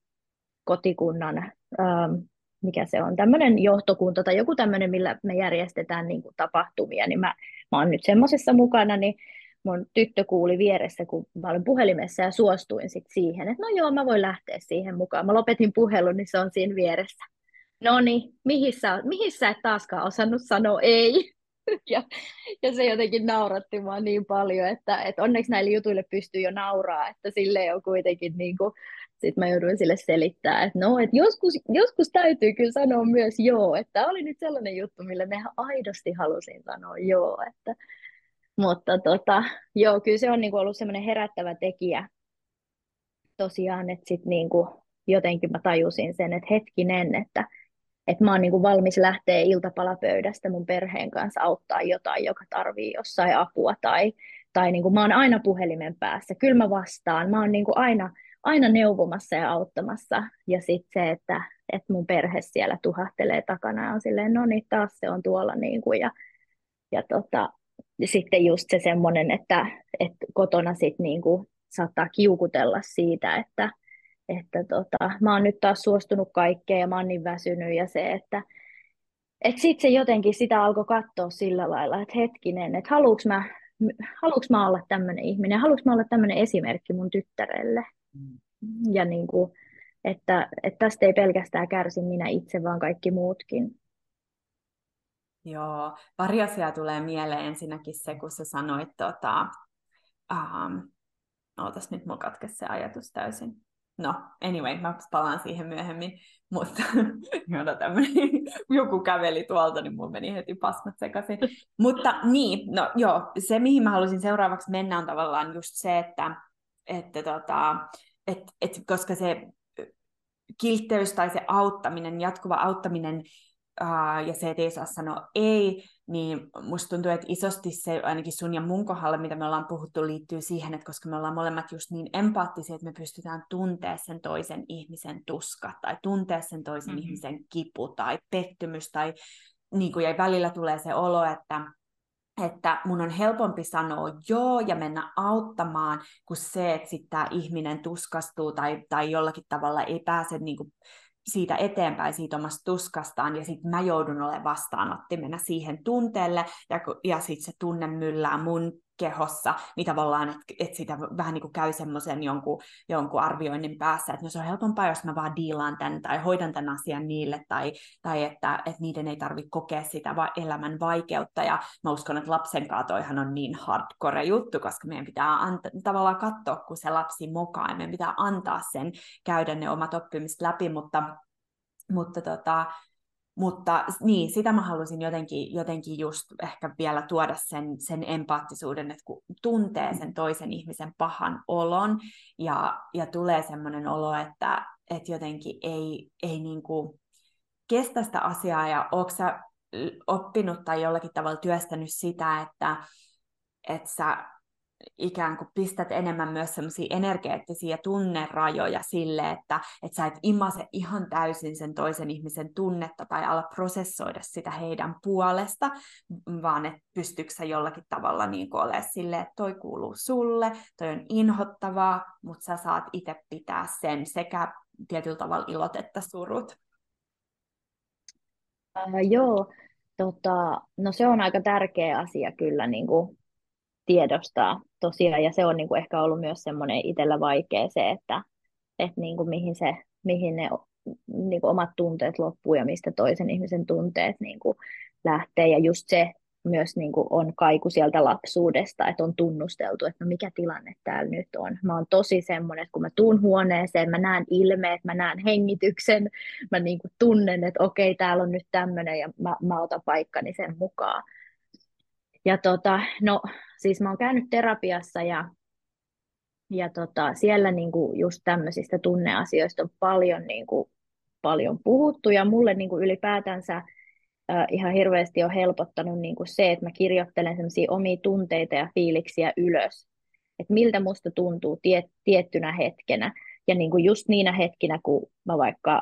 kotikunnan, ähm, mikä se on, tämmöinen johtokunta tai joku tämmöinen, millä me järjestetään niin kuin tapahtumia, niin mä, mä oon nyt semmoisessa mukana, niin mun tyttö kuuli vieressä, kun mä olin puhelimessa ja suostuin sitten siihen, että no joo, mä voin lähteä siihen mukaan. Mä lopetin puhelun, niin se on siinä vieressä no niin, mihin sä, mihin sä et taaskaan osannut sanoa ei? [laughs] ja, ja se jotenkin nauratti mua niin paljon, että, että onneksi näille jutuille pystyy jo nauraa, että sille on kuitenkin niin kuin, sitten mä jouduin sille selittää, että no, että joskus, joskus täytyy kyllä sanoa myös joo, että oli nyt sellainen juttu, millä me aidosti halusin sanoa joo, että Mutta tota, joo, kyllä se on niin kuin ollut semmoinen herättävä tekijä tosiaan, että sitten niin kuin jotenkin mä tajusin sen, että hetkinen, että, että mä oon niin kuin valmis lähteä iltapalapöydästä mun perheen kanssa auttaa jotain, joka tarvii jossain apua tai, tai niin kuin mä oon aina puhelimen päässä. Kyllä mä vastaan. Mä oon niin kuin aina, aina neuvomassa ja auttamassa. Ja sitten se, että, että mun perhe siellä tuhahtelee takana ja on silleen, no niin, taas se on tuolla. Niin kuin, ja, ja tota, sitten just se semmoinen, että, että kotona sitten niin kuin saattaa kiukutella siitä, että, että tota, mä oon nyt taas suostunut kaikkeen ja mä oon niin väsynyt ja se, että et sitten se jotenkin sitä alkoi katsoa sillä lailla, että hetkinen, että haluuks mä, haluuks mä olla tämmöinen ihminen, haluuks mä olla tämmöinen esimerkki mun tyttärelle. Mm. Ja niin kuin, että, että tästä ei pelkästään kärsi minä itse, vaan kaikki muutkin. Joo, pari asiaa tulee mieleen. Ensinnäkin se, kun sä sanoit, tota, um, ootas nyt mulla katkesi se ajatus täysin. No, anyway, mä palaan siihen myöhemmin, mutta [laughs] [laughs] joku käveli tuolta, niin mulla meni heti pasmat sekaisin. mutta niin, no joo, se mihin mä halusin seuraavaksi mennä on tavallaan just se, että, että tota, et, et, koska se kiltteys tai se auttaminen, jatkuva auttaminen uh, ja se, että ei saa sanoa ei, niin musta tuntuu, että isosti se ainakin sun ja mun kohdalla, mitä me ollaan puhuttu, liittyy siihen, että koska me ollaan molemmat just niin empaattisia, että me pystytään tuntea sen toisen ihmisen tuska tai tuntea sen toisen mm-hmm. ihmisen kipu tai pettymys tai niin kuin, ja välillä tulee se olo, että että mun on helpompi sanoa joo ja mennä auttamaan, kuin se, että sitten tämä ihminen tuskastuu tai, tai jollakin tavalla ei pääse niin kuin siitä eteenpäin, siitä omasta tuskastaan, ja sitten mä joudun olemaan vastaanottimena siihen tunteelle, ja, ja sitten se tunne myllää mun kehossa, niin tavallaan, että et sitä vähän niin kuin käy semmoisen jonkun, jonkun arvioinnin päässä, että no se on helpompaa, jos mä vaan diilaan tämän tai hoidan tämän asian niille, tai, tai että, että niiden ei tarvitse kokea sitä va- elämän vaikeutta, ja mä uskon, että lapsen kaatoihan on niin hardcore juttu, koska meidän pitää anta- tavallaan katsoa, kun se lapsi mokaa, ja meidän pitää antaa sen käydä ne omat oppimiset läpi, mutta mutta tota, mutta niin, sitä mä halusin jotenkin, jotenkin just ehkä vielä tuoda sen, sen empaattisuuden, että kun tuntee sen toisen ihmisen pahan olon ja, ja tulee semmoinen olo, että, että jotenkin ei, ei niin kuin kestä sitä asiaa ja onko sä oppinut tai jollakin tavalla työstänyt sitä, että, että sä ikään kuin pistät enemmän myös semmoisia energeettisiä tunnerajoja sille, että, että sä et imase ihan täysin sen toisen ihmisen tunnetta tai ala prosessoida sitä heidän puolesta, vaan että pystyykö sä jollakin tavalla niin olemaan silleen, että toi kuuluu sulle, toi on inhottavaa, mutta sä saat itse pitää sen sekä tietyllä tavalla ilot että surut. Äh, joo, tota, no se on aika tärkeä asia kyllä niin kuin tiedostaa tosiaan, ja se on niin kuin ehkä ollut myös semmoinen itsellä vaikea se, että, että niin kuin mihin, se, mihin ne niin kuin omat tunteet loppuu ja mistä toisen ihmisen tunteet niin kuin lähtee, ja just se myös niin kuin on kaiku sieltä lapsuudesta, että on tunnusteltu, että no mikä tilanne täällä nyt on. Mä oon tosi semmoinen, että kun mä tuun huoneeseen, mä näen ilmeet, mä näen hengityksen, mä niin kuin tunnen, että okei, täällä on nyt tämmöinen ja mä, mä otan paikkani sen mukaan. Ja tota, no siis mä oon käynyt terapiassa ja, ja tota, siellä niinku just tämmöisistä tunneasioista on paljon, niinku, paljon puhuttu ja mulle niinku ylipäätänsä ihan hirveästi on helpottanut niinku se, että mä kirjoittelen semmoisia omia tunteita ja fiiliksiä ylös, että miltä musta tuntuu tiet, tiettynä hetkenä. Ja niinku just niinä hetkinä, kun mä vaikka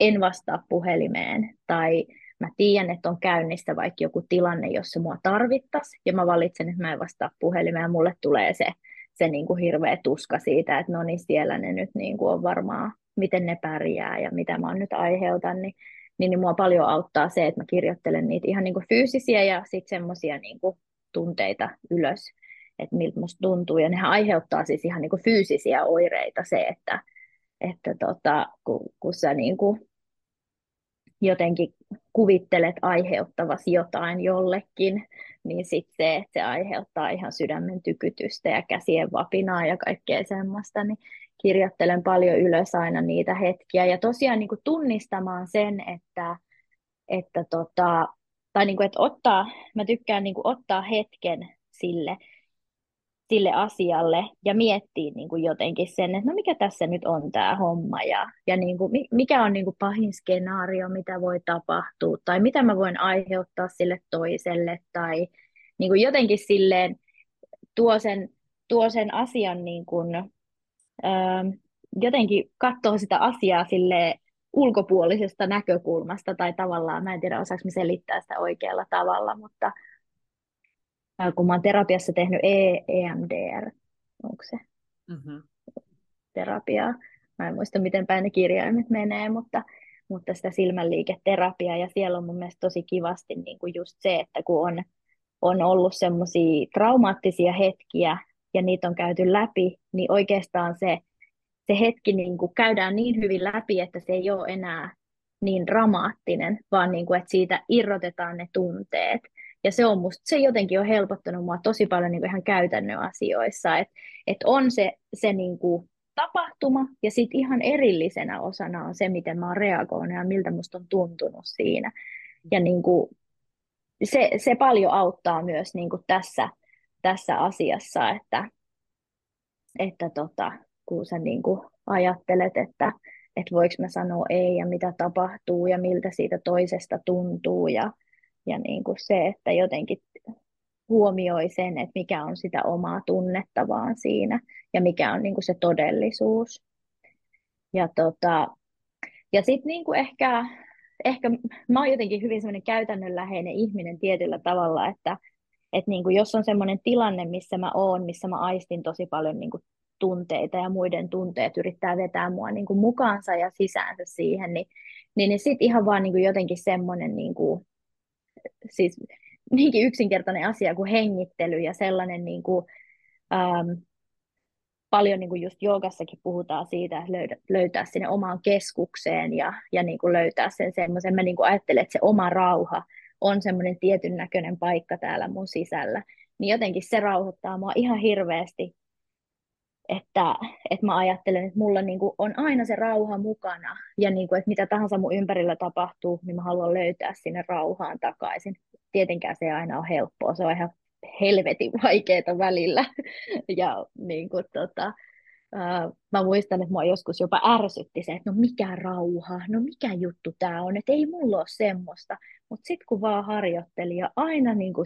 en vastaa puhelimeen tai mä tiedän, että on käynnissä vaikka joku tilanne, jossa mua tarvittaisi, ja mä valitsen, että mä en vastaa puhelimeen, ja mulle tulee se, se niin kuin hirveä tuska siitä, että no niin, siellä ne nyt niin kuin on varmaan, miten ne pärjää ja mitä mä nyt aiheutan, niin, niin, niin mua paljon auttaa se, että mä kirjoittelen niitä ihan niin kuin fyysisiä ja sitten semmoisia niin kuin tunteita ylös, että miltä musta tuntuu, ja nehän aiheuttaa siis ihan niin kuin fyysisiä oireita se, että, että tota, kun, kun sä niin kuin jotenkin kuvittelet aiheuttavasi jotain jollekin, niin sitten se, että se aiheuttaa ihan sydämen tykytystä ja käsien vapinaa ja kaikkea semmoista, niin kirjoittelen paljon ylös aina niitä hetkiä. Ja tosiaan niin kuin tunnistamaan sen, että, että tota, tai niin kuin, että ottaa, mä tykkään niin kuin ottaa hetken sille, sille asialle ja miettiä niin kuin jotenkin sen, että no mikä tässä nyt on tämä homma ja, ja niin kuin, mikä on niin kuin pahin skenaario, mitä voi tapahtua tai mitä mä voin aiheuttaa sille toiselle tai niin kuin jotenkin silleen tuo sen, tuo sen asian niin kuin, ähm, jotenkin katsoo sitä asiaa sille ulkopuolisesta näkökulmasta tai tavallaan, mä en tiedä osaanko selittää sitä oikealla tavalla, mutta kun mä oon terapiassa tehnyt e- EMDR, onko se mm-hmm. terapiaa, mä en muista miten päin ne kirjaimet menee, mutta, mutta sitä silmänliiketerapiaa ja siellä on mun mielestä tosi kivasti niin kuin just se, että kun on, on ollut semmoisia traumaattisia hetkiä ja niitä on käyty läpi, niin oikeastaan se se hetki niin kuin käydään niin hyvin läpi, että se ei ole enää niin dramaattinen, vaan niin kuin, että siitä irrotetaan ne tunteet. Ja se on musta, se jotenkin on helpottanut mua tosi paljon niin kuin ihan käytännön asioissa, että että on se, se niin kuin tapahtuma ja sitten ihan erillisenä osana on se, miten mä oon reagoinut ja miltä musta on tuntunut siinä. Ja niin kuin, se, se paljon auttaa myös niin kuin tässä, tässä asiassa, että, että tota, kun sä niin kuin ajattelet, että, että voiko mä sanoa ei ja mitä tapahtuu ja miltä siitä toisesta tuntuu ja, ja niin kuin se, että jotenkin huomioi sen, että mikä on sitä omaa tunnetta vaan siinä ja mikä on niin kuin se todellisuus. Ja, tota, ja sitten niin kuin ehkä, ehkä mä oon jotenkin hyvin semmoinen käytännönläheinen ihminen tietyllä tavalla, että, että niin kuin jos on semmoinen tilanne, missä mä oon, missä mä aistin tosi paljon niin kuin tunteita ja muiden tunteet yrittää vetää mua niin kuin mukaansa ja sisäänsä siihen, niin, niin, niin sitten ihan vaan niin kuin jotenkin semmoinen niin kuin, siis niinkin yksinkertainen asia kuin hengittely ja sellainen niin kuin, ähm, paljon niin kuin just joogassakin puhutaan siitä, että löydä, löytää sinne omaan keskukseen ja, ja niin kuin löytää sen semmoisen, mä niin kuin ajattelen, että se oma rauha on semmoinen tietyn näköinen paikka täällä mun sisällä, niin jotenkin se rauhoittaa mua ihan hirveästi että, että mä ajattelen, että mulla niin kuin on aina se rauha mukana ja niin kuin, että mitä tahansa mun ympärillä tapahtuu, niin mä haluan löytää sinne rauhaan takaisin. Tietenkään se ei aina ole helppoa, se on ihan helvetin vaikeaa välillä. [laughs] ja niin kuin, tota, Uh, mä muistan, että mua joskus jopa ärsytti se, että no mikä rauha, no mikä juttu tämä on, että ei mulla ole semmoista. Mutta sitten kun vaan harjoitteli ja aina niin kun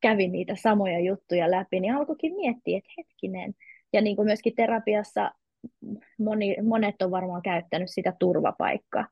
kävi niitä samoja juttuja läpi, niin alkoikin miettiä, että hetkinen, ja niin kuin myöskin terapiassa moni, monet on varmaan käyttänyt sitä turvapaikkaa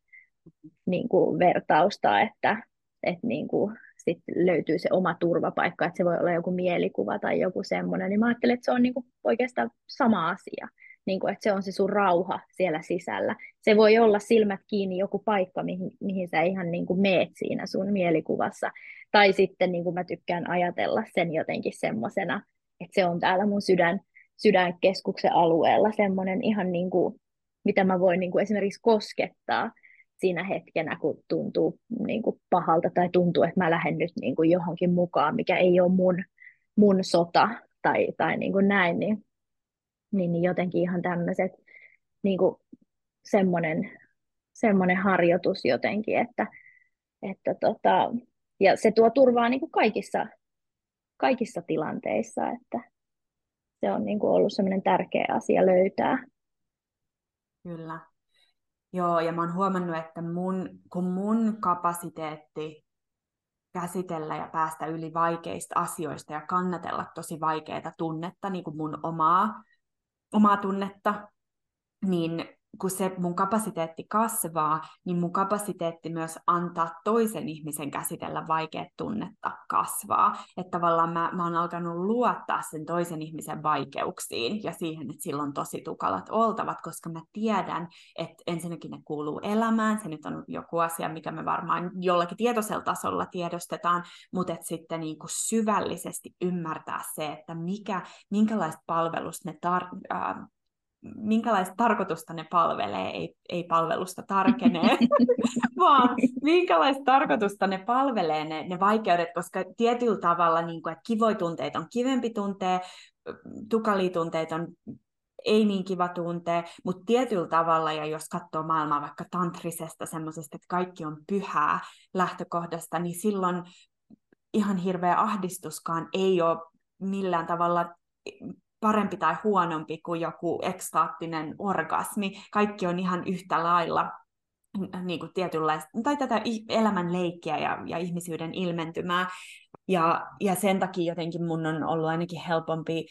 niin kuin vertausta, että, että niin kuin sit löytyy se oma turvapaikka, että se voi olla joku mielikuva tai joku semmoinen, niin mä ajattelen, että se on niin kuin oikeastaan sama asia, niin kuin, että se on se sun rauha siellä sisällä. Se voi olla silmät kiinni joku paikka, mihin, mihin sä ihan niin kuin meet siinä sun mielikuvassa, tai sitten niin kuin mä tykkään ajatella sen jotenkin semmoisena, että se on täällä mun sydän, sydänkeskuksen alueella semmoinen ihan niin kuin, mitä mä voin niin kuin esimerkiksi koskettaa siinä hetkenä, kun tuntuu niin kuin pahalta tai tuntuu, että mä lähden nyt niin kuin johonkin mukaan, mikä ei ole mun, mun sota tai, tai niin kuin näin, niin, niin, niin jotenkin ihan tämmöiset niin kuin semmoinen, semmoinen harjoitus jotenkin, että, että tota, ja se tuo turvaa niin kuin kaikissa, kaikissa tilanteissa, että, se on niin kuin ollut semmoinen tärkeä asia löytää. Kyllä. Joo, ja mä oon huomannut, että mun, kun mun kapasiteetti käsitellä ja päästä yli vaikeista asioista ja kannatella tosi vaikeita tunnetta, niin kuin mun omaa, omaa tunnetta, niin kun se mun kapasiteetti kasvaa, niin mun kapasiteetti myös antaa toisen ihmisen käsitellä vaikeat tunnetta kasvaa. Että tavallaan mä, mä oon alkanut luottaa sen toisen ihmisen vaikeuksiin ja siihen, että sillä on tosi tukalat oltavat, koska mä tiedän, että ensinnäkin ne kuuluu elämään. Se nyt on joku asia, mikä me varmaan jollakin tietoisella tasolla tiedostetaan, mutta että sitten niin kuin syvällisesti ymmärtää se, että mikä, minkälaista palvelusta ne tar- äh, minkälaista tarkoitusta ne palvelee, ei, ei palvelusta tarkenee, [laughs] vaan minkälaista tarkoitusta ne palvelee, ne, ne vaikeudet, koska tietyllä tavalla, niin kuin, että kivoitunteet on kivempi tuntea, tukalitunteet on ei niin kiva tuntee, mutta tietyllä tavalla, ja jos katsoo maailmaa vaikka tantrisesta, semmoisesta, että kaikki on pyhää lähtökohdasta, niin silloin ihan hirveä ahdistuskaan ei ole millään tavalla parempi tai huonompi kuin joku ekstaattinen orgasmi. Kaikki on ihan yhtä lailla niin kuin tietynlaista, tai tätä elämän leikkiä ja, ja ihmisyyden ilmentymää. Ja, ja sen takia jotenkin mun on ollut ainakin helpompi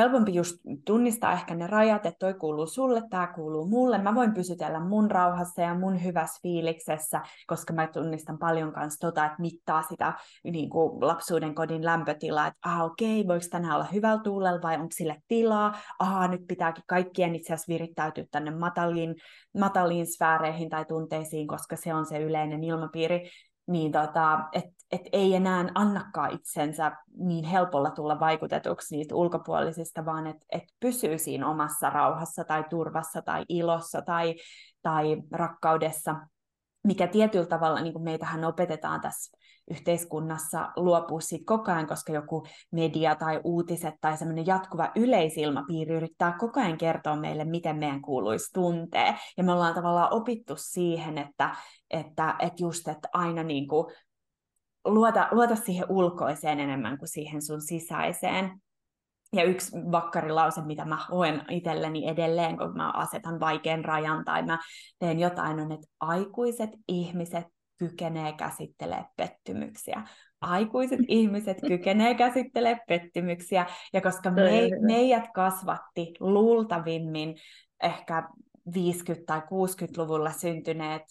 helpompi just tunnistaa ehkä ne rajat, että toi kuuluu sulle, tämä kuuluu mulle. Mä voin pysytellä mun rauhassa ja mun hyvässä fiiliksessä, koska mä tunnistan paljon kanssa tota, että mittaa sitä niin kuin lapsuuden kodin lämpötilaa, että ah okei, voiko tänään olla hyvällä tuulella vai onko sille tilaa, aha nyt pitääkin kaikkien itse asiassa virittäytyä tänne mataliin, mataliin sfääreihin tai tunteisiin, koska se on se yleinen ilmapiiri niin tota, että et ei enää annakaan itsensä niin helpolla tulla vaikutetuksi niistä ulkopuolisista, vaan että et pysyy siinä omassa rauhassa tai turvassa tai ilossa tai, tai rakkaudessa, mikä tietyllä tavalla, niin kuin meitähän opetetaan tässä yhteiskunnassa luopua siitä koko ajan, koska joku media tai uutiset tai semmoinen jatkuva yleisilmapiiri yrittää koko ajan kertoa meille, miten meidän kuuluisi tuntea. Ja me ollaan tavallaan opittu siihen, että, että, että just, että aina niin kuin luota, luota siihen ulkoiseen enemmän kuin siihen sun sisäiseen. Ja yksi vakkarilause, mitä mä hoen itselleni edelleen, kun mä asetan vaikean rajan tai mä teen jotain, on, että aikuiset ihmiset kykenee käsittelemään pettymyksiä. Aikuiset ihmiset [laughs] kykenee käsittelemään pettymyksiä, ja koska me, meidät kasvatti luultavimmin ehkä 50- tai 60-luvulla syntyneet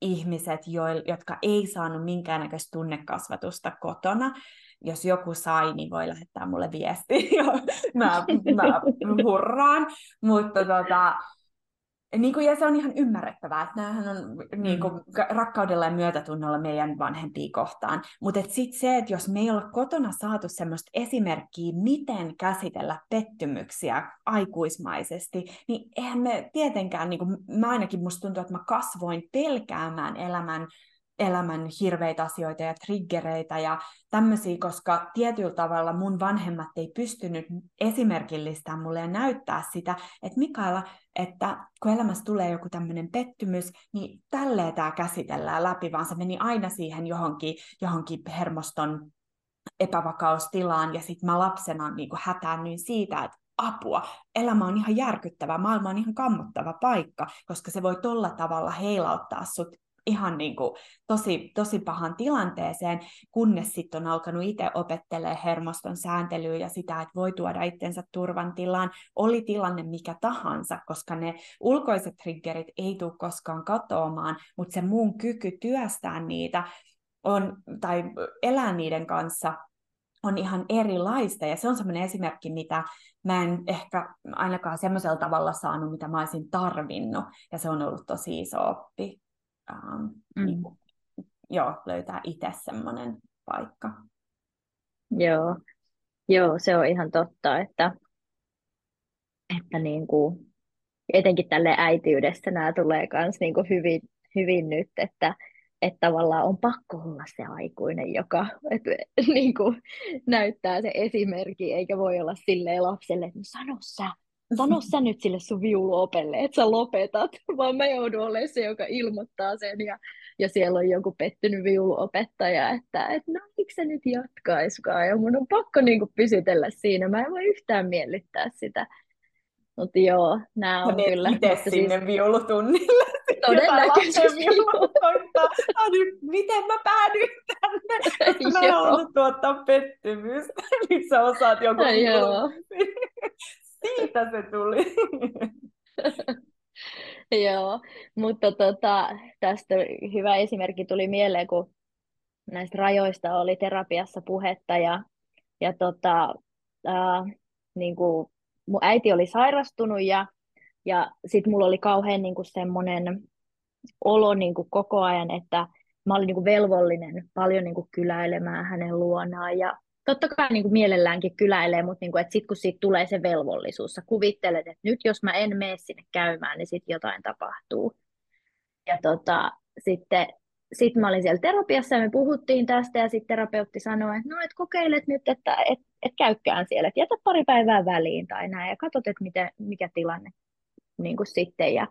ihmiset, jotka ei saanut minkäännäköistä tunnekasvatusta kotona. Jos joku sai, niin voi lähettää mulle viesti. [laughs] mä, mä [laughs] hurraan. Mutta tota, niin kuin, ja se on ihan ymmärrettävää, että näähän on niin kuin, mm. rakkaudella ja myötätunnolla meidän vanhempia kohtaan. Mutta sitten se, että jos me ei olla kotona saatu semmoista esimerkkiä, miten käsitellä pettymyksiä aikuismaisesti, niin eihän me tietenkään, niin kuin, mä ainakin musta tuntuu, että mä kasvoin pelkäämään elämän elämän hirveitä asioita ja triggereitä ja tämmöisiä, koska tietyllä tavalla mun vanhemmat ei pystynyt esimerkillistämään mulle ja näyttää sitä, että Mikaela, että kun elämässä tulee joku tämmöinen pettymys, niin tälleen tämä käsitellään läpi, vaan se meni aina siihen johonkin, johonkin hermoston epävakaustilaan, ja sitten mä lapsena niin hätäännyin siitä, että apua, elämä on ihan järkyttävä, maailma on ihan kammottava paikka, koska se voi tolla tavalla heilauttaa sut ihan niin kuin tosi, tosi pahan tilanteeseen, kunnes sitten on alkanut itse opettelemaan hermoston sääntelyä ja sitä, että voi tuoda itsensä turvan tilaan, oli tilanne mikä tahansa, koska ne ulkoiset triggerit ei tule koskaan katoamaan, mutta se muun kyky työstää niitä on, tai elää niiden kanssa on ihan erilaista, ja se on semmoinen esimerkki, mitä mä en ehkä ainakaan semmoisella tavalla saanut, mitä mä olisin tarvinnut, ja se on ollut tosi iso oppi ähm, mm. niin kuin, joo, löytää itse semmoinen paikka. Joo. joo, se on ihan totta, että, että niin kuin, etenkin tälle äitiydessä nämä tulee myös niin kuin hyvin, hyvin nyt, että, että tavallaan on pakko olla se aikuinen, joka et, [laughs] niin kuin, näyttää se esimerkki, eikä voi olla silleen lapselle, että no sano sä, sano sä nyt sille sun viuluopelle, että sä lopetat, [laughs] vaan mä joudun olemaan se, joka ilmoittaa sen ja, ja siellä on joku pettynyt viuluopettaja, että et, no miksi se nyt jatkaiskaan ja mun on pakko niinku pysytellä siinä, mä en voi yhtään miellyttää sitä. Mutta joo, nämä on ja kyllä... itse sinne siis... viulutunnille. [laughs] Todennäköisesti. Miten mä päädyin tänne? Mä [laughs] halunnut tuottaa pettymystä. Niin sä osaat joku joo. Siitä se tuli. [laughs] Joo, mutta tota, tästä hyvä esimerkki tuli mieleen, kun näistä rajoista oli terapiassa puhetta ja, ja tota, ää, niin kuin mun äiti oli sairastunut ja, ja sitten mulla oli kauhean niin kuin semmoinen olo niin kuin koko ajan, että mä olin niin kuin velvollinen paljon niin kuin kyläilemään hänen luonaan ja totta kai niin kuin mielelläänkin kyläilee, mutta niin kuin, että kun siitä tulee se velvollisuus, sä kuvittelet, että nyt jos mä en mene sinne käymään, niin sitten jotain tapahtuu. Ja tota, sitten sit mä olin siellä terapiassa ja me puhuttiin tästä ja sitten terapeutti sanoi, että no et kokeilet nyt, että et, et käykään siellä, että jätä pari päivää väliin tai näin ja katsot, että miten, mikä tilanne niin kuin sitten. Ja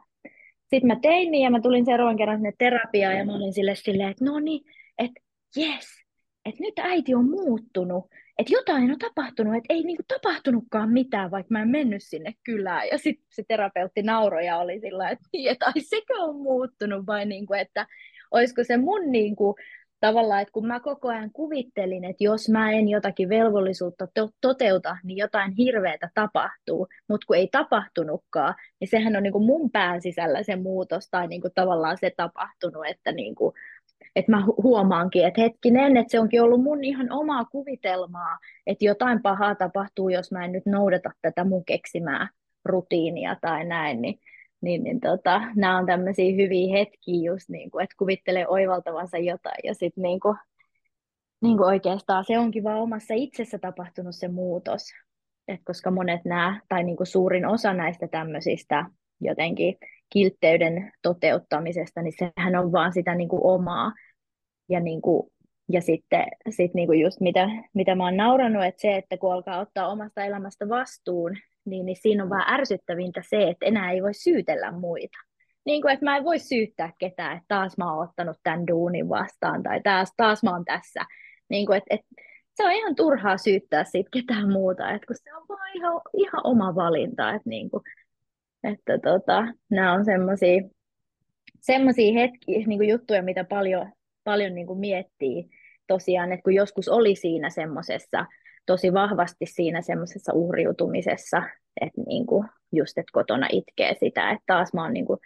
sitten mä tein niin ja mä tulin seuraavan kerran sinne terapiaan ja mä olin sille silleen, että no niin, että yes, että nyt äiti on muuttunut, että jotain on tapahtunut, että ei niinku tapahtunutkaan mitään, vaikka mä en mennyt sinne kylään. Ja sitten se terapeutti nauroi ja oli sillä että, niin, että ai sekö on muuttunut vai niinku, että olisiko se mun niinku, tavallaan, että kun mä koko ajan kuvittelin, että jos mä en jotakin velvollisuutta to- toteuta, niin jotain hirveätä tapahtuu, mutta kun ei tapahtunutkaan, niin sehän on niin kuin mun pään sisällä se muutos tai niin kuin tavallaan se tapahtunut, että niin kuin, että mä huomaankin, että hetkinen, että se onkin ollut mun ihan omaa kuvitelmaa, että jotain pahaa tapahtuu, jos mä en nyt noudata tätä mun keksimää rutiinia tai näin, niin, niin, niin tota, nämä on tämmöisiä hyviä hetkiä just niin kuin, että kuvittelee oivaltavansa jotain ja sitten niin kuin, niin kuin oikeastaan se onkin vaan omassa itsessä tapahtunut se muutos, Et koska monet nämä, tai niin kuin suurin osa näistä tämmöisistä jotenkin kiltteyden toteuttamisesta, niin sehän on vaan sitä niin kuin omaa ja, niin kuin, ja sitten sit niin kuin just mitä, mitä mä oon naurannut, että se, että kun alkaa ottaa omasta elämästä vastuun, niin, niin siinä on vaan ärsyttävintä se, että enää ei voi syytellä muita. Niin kuin, että mä en voi syyttää ketään, että taas mä oon ottanut tämän duunin vastaan tai taas, taas mä oon tässä. Niin kuin, että, että se on ihan turhaa syyttää siitä ketään muuta, että kun se on vaan ihan, ihan oma valinta, että, niin kuin, että tota, nämä on semmoisia semmoisia hetkiä, niin kuin juttuja, mitä paljon paljon niin kuin miettii tosiaan, että kun joskus oli siinä semmoisessa, tosi vahvasti siinä semmoisessa uhriutumisessa, että niin kuin just, että kotona itkee sitä, että taas mä oon niin kuin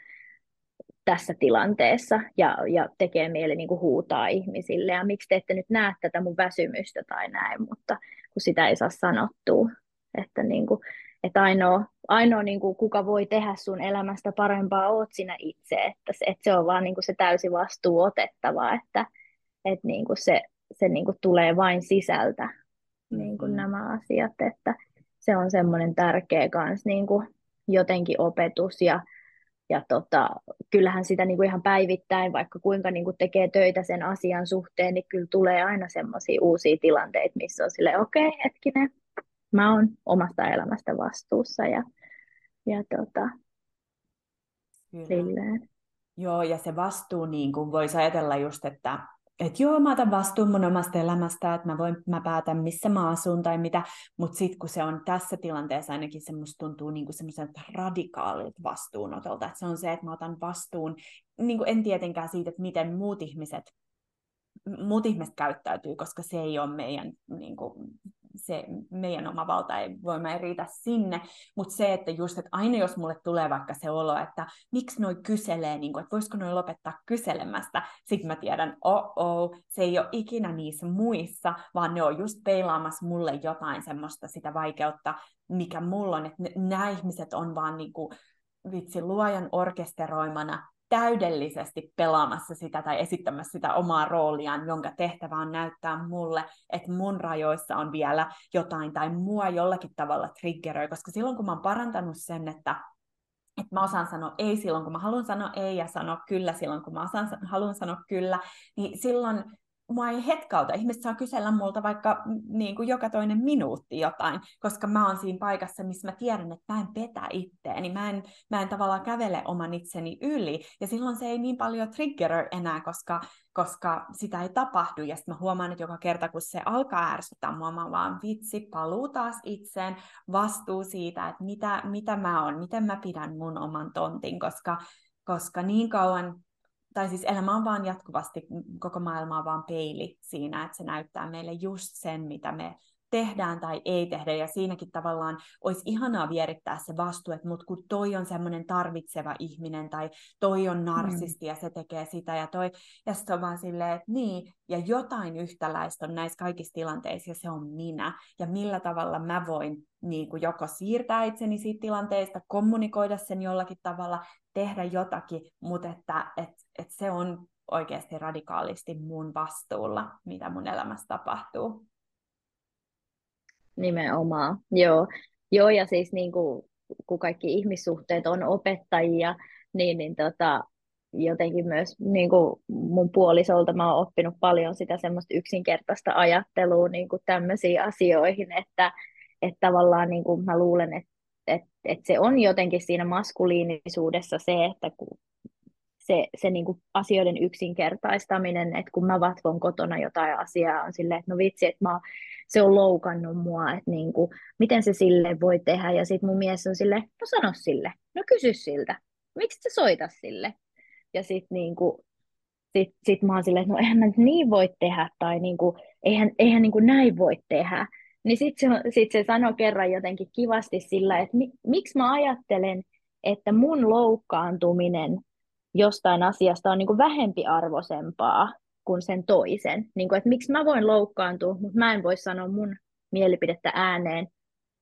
tässä tilanteessa ja, ja tekee mieli niin kuin huutaa ihmisille. Ja miksi te ette nyt näe tätä mun väsymystä tai näin, mutta kun sitä ei saa sanottua, että, niin kuin, että ainoa, ainoa niin kuin, kuka voi tehdä sun elämästä parempaa, oot sinä itse, että se, että se on vaan niin kuin se täysi vastuu otettava, että, että niin kuin se, se niin kuin tulee vain sisältä niin kuin mm-hmm. nämä asiat, että se on semmoinen tärkeä kans niin kuin jotenkin opetus ja, ja tota, kyllähän sitä niin kuin ihan päivittäin, vaikka kuinka niin kuin tekee töitä sen asian suhteen, niin kyllä tulee aina semmoisia uusia tilanteita, missä on sille okei, okay, hetkinen, mä oon omasta elämästä vastuussa ja, ja tota, silleen. Joo, ja se vastuu, niin kuin voisi ajatella just, että että joo, mä otan vastuun mun omasta elämästä, että mä, voin, mä päätän, missä mä asun tai mitä, mutta sitten kun se on tässä tilanteessa ainakin se musta tuntuu niin semmoiselta radikaalilta vastuunotolta, että se on se, että mä otan vastuun, niin kuin en tietenkään siitä, että miten muut ihmiset muut ihmiset käyttäytyy, koska se ei ole meidän niin kuin, se meidän oma valta ei voima ei riitä sinne, mutta se, että just, että aina jos mulle tulee vaikka se olo, että miksi noi kyselee, niin kuin, että voisiko noi lopettaa kyselemästä, sitten mä tiedän, oh, oh se ei ole ikinä niissä muissa, vaan ne on just peilaamassa mulle jotain semmoista sitä vaikeutta, mikä mulla on, että nämä ihmiset on vaan niin kuin, vitsi luojan orkesteroimana täydellisesti pelaamassa sitä tai esittämässä sitä omaa rooliaan, jonka tehtävä on näyttää mulle, että mun rajoissa on vielä jotain tai mua jollakin tavalla triggeröi, koska silloin kun mä oon parantanut sen, että että mä osaan sanoa ei silloin, kun mä haluan sanoa ei ja sanoa kyllä silloin, kun mä osaan, haluan sanoa kyllä, niin silloin mua ei hetkauta. Ihmiset saa kysellä multa vaikka niin kuin joka toinen minuutti jotain, koska mä oon siinä paikassa, missä mä tiedän, että mä en petä itteeni, mä en, mä en tavallaan kävele oman itseni yli. Ja silloin se ei niin paljon trigger enää, koska, koska sitä ei tapahdu. Ja sitten mä huomaan, että joka kerta, kun se alkaa ärsyttää mua, mä vaan vitsi, paluu taas itseen, vastuu siitä, että mitä, mitä mä oon, miten mä pidän mun oman tontin, koska, koska niin kauan tai siis elämä on vaan jatkuvasti, koko maailma on vaan peili siinä, että se näyttää meille just sen, mitä me tehdään tai ei tehdä, ja siinäkin tavallaan olisi ihanaa vierittää se vastuu, että mut kun toi on semmoinen tarvitseva ihminen, tai toi on narsisti, mm. ja se tekee sitä, ja toi, ja sitten on vaan silleen, että niin, ja jotain yhtäläistä on näissä kaikissa tilanteissa, ja se on minä, ja millä tavalla mä voin niin kuin joko siirtää itseni siitä tilanteesta, kommunikoida sen jollakin tavalla, tehdä jotakin, mutta että et, et se on oikeasti radikaalisti mun vastuulla, mitä mun elämässä tapahtuu. Nimenomaan, joo. Joo, ja siis niin kuin, kun kaikki ihmissuhteet on opettajia, niin, niin tota, jotenkin myös niin kuin mun puolisolta mä oon oppinut paljon sitä semmoista yksinkertaista ajattelua niin kuin tämmöisiin asioihin, että, että tavallaan niin kuin mä luulen, että, että, että se on jotenkin siinä maskuliinisuudessa se, että kun se, se niin kuin asioiden yksinkertaistaminen, että kun mä vatvon kotona jotain asiaa, on silleen, että no vitsi, että mä oon se on loukannut mua, että niin kuin, miten se sille voi tehdä. Ja sitten mun mies on sille, no sano sille, no kysy siltä, miksi sä soita sille? Ja sitten niin kuin, sit, sit mä oon silleen, että no eihän mä niin voi tehdä, tai niin kuin, eihän, eihän niin kuin näin voi tehdä. Niin sitten se, sit se sanoi kerran jotenkin kivasti sillä, että mi, miksi mä ajattelen, että mun loukkaantuminen jostain asiasta on niin kuin vähempiarvoisempaa kuin sen toisen. Niin kuin, että miksi mä voin loukkaantua, mutta mä en voi sanoa mun mielipidettä ääneen,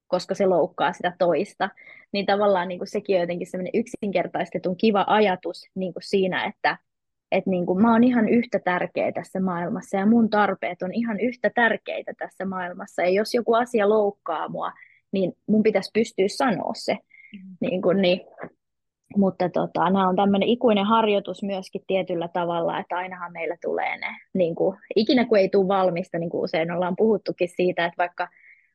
koska se loukkaa sitä toista. Niin tavallaan niin kuin sekin on jotenkin semmoinen yksinkertaistetun kiva ajatus niin kuin siinä, että että niin kuin mä oon ihan yhtä tärkeä tässä maailmassa ja mun tarpeet on ihan yhtä tärkeitä tässä maailmassa. Ja jos joku asia loukkaa mua, niin mun pitäisi pystyä sanoa se. Mm. Niin kuin, niin. Mutta tota, nämä on tämmöinen ikuinen harjoitus myöskin tietyllä tavalla, että ainahan meillä tulee ne, niin kuin, ikinä kun ei tule valmista, niin kuin usein ollaan puhuttukin siitä, että vaikka,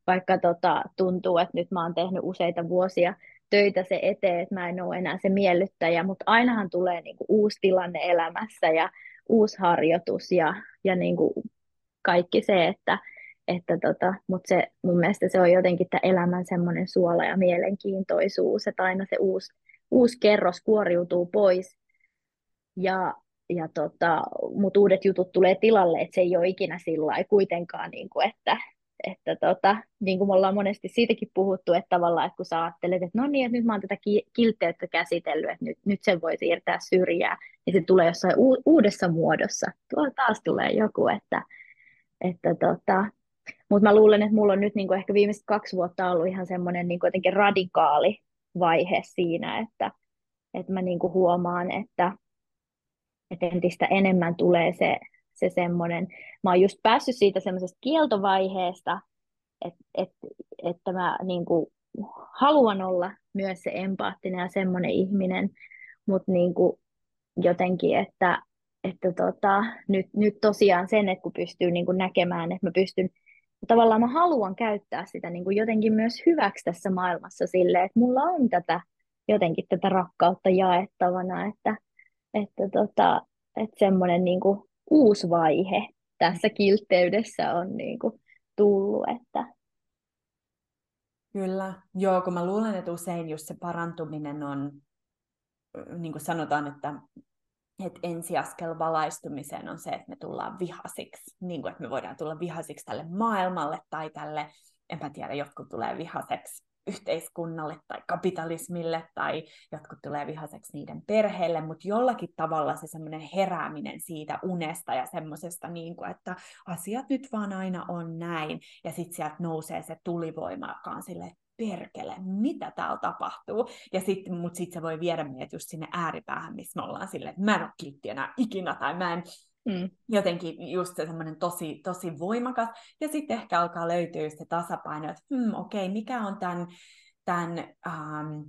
vaikka tota, tuntuu, että nyt mä oon tehnyt useita vuosia töitä se eteen, että mä en ole enää se miellyttäjä, mutta ainahan tulee niin kuin uusi tilanne elämässä ja uusi harjoitus ja, ja niin kuin kaikki se, että, että tota, mutta se, mun mielestä se on jotenkin tämä elämän semmoinen suola ja mielenkiintoisuus, että aina se uusi, uusi kerros kuoriutuu pois ja, ja tota, mutta uudet jutut tulee tilalle, että se ei ole ikinä sillä kuitenkaan, niin kuin, että, että tota, niin kuin me ollaan monesti siitäkin puhuttu, että tavallaan, että kun sä ajattelet, että no niin, että nyt mä oon tätä kiltteyttä käsitellyt, että nyt, nyt sen voi siirtää syrjää, niin se tulee jossain u- uudessa muodossa. Tuolla taas tulee joku, että, että tota, mutta mä luulen, että mulla on nyt niin kuin ehkä viimeiset kaksi vuotta ollut ihan semmoinen niin radikaali vaihe siinä, että, että mä niin kuin huomaan, että, että entistä enemmän tulee se se semmoinen, mä oon just päässyt siitä semmoisesta kieltovaiheesta, että, että, että mä niin kuin, haluan olla myös se empaattinen ja semmoinen ihminen, mutta niin kuin, jotenkin, että, että tota, nyt, nyt tosiaan sen, että kun pystyy niin kuin näkemään, että mä pystyn, tavallaan mä haluan käyttää sitä niin kuin jotenkin myös hyväksi tässä maailmassa sille, että mulla on tätä jotenkin tätä rakkautta jaettavana, että, että, tota, että semmoinen niin kuin uusi vaihe tässä kiltteydessä on niin kuin tullut. Että... Kyllä, joo, kun mä luulen, että usein just se parantuminen on, niin kuin sanotaan, että että ensiaskel valaistumiseen on se, että me tullaan vihasiksi, niin kuin, että me voidaan tulla vihasiksi tälle maailmalle tai tälle, en mä tiedä, jotkut tulee vihaseksi yhteiskunnalle tai kapitalismille tai jotkut tulee vihaseksi niiden perheelle, mutta jollakin tavalla se semmoinen herääminen siitä unesta ja semmoisesta, niin kuin, että asiat nyt vaan aina on näin ja sitten sieltä nousee se tulivoima, joka on silleen, perkele, mitä täällä tapahtuu. Ja sitten, mutta sitten se voi viedä meidät just sinne ääripäähän, missä me ollaan silleen, että mä en ole kiltti enää ikinä, tai mä en Mm. Jotenkin just se semmoinen tosi, tosi voimakas. Ja sitten ehkä alkaa löytyä se tasapaino, että hmm, okei, okay, mikä on tämän, tämän ähm,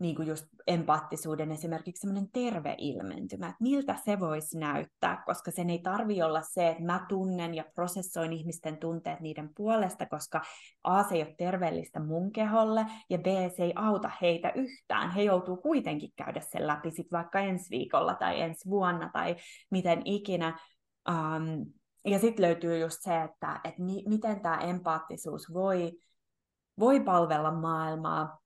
niin kuin just empaattisuuden esimerkiksi semmoinen terve ilmentymä, että miltä se voisi näyttää, koska sen ei tarvi olla se, että mä tunnen ja prosessoin ihmisten tunteet niiden puolesta, koska A, se ei ole terveellistä mun keholle, ja B, se ei auta heitä yhtään. He joutuu kuitenkin käydä sen läpi sit vaikka ensi viikolla tai ensi vuonna tai miten ikinä. Um, ja sitten löytyy just se, että et mi- miten tämä empaattisuus voi, voi palvella maailmaa,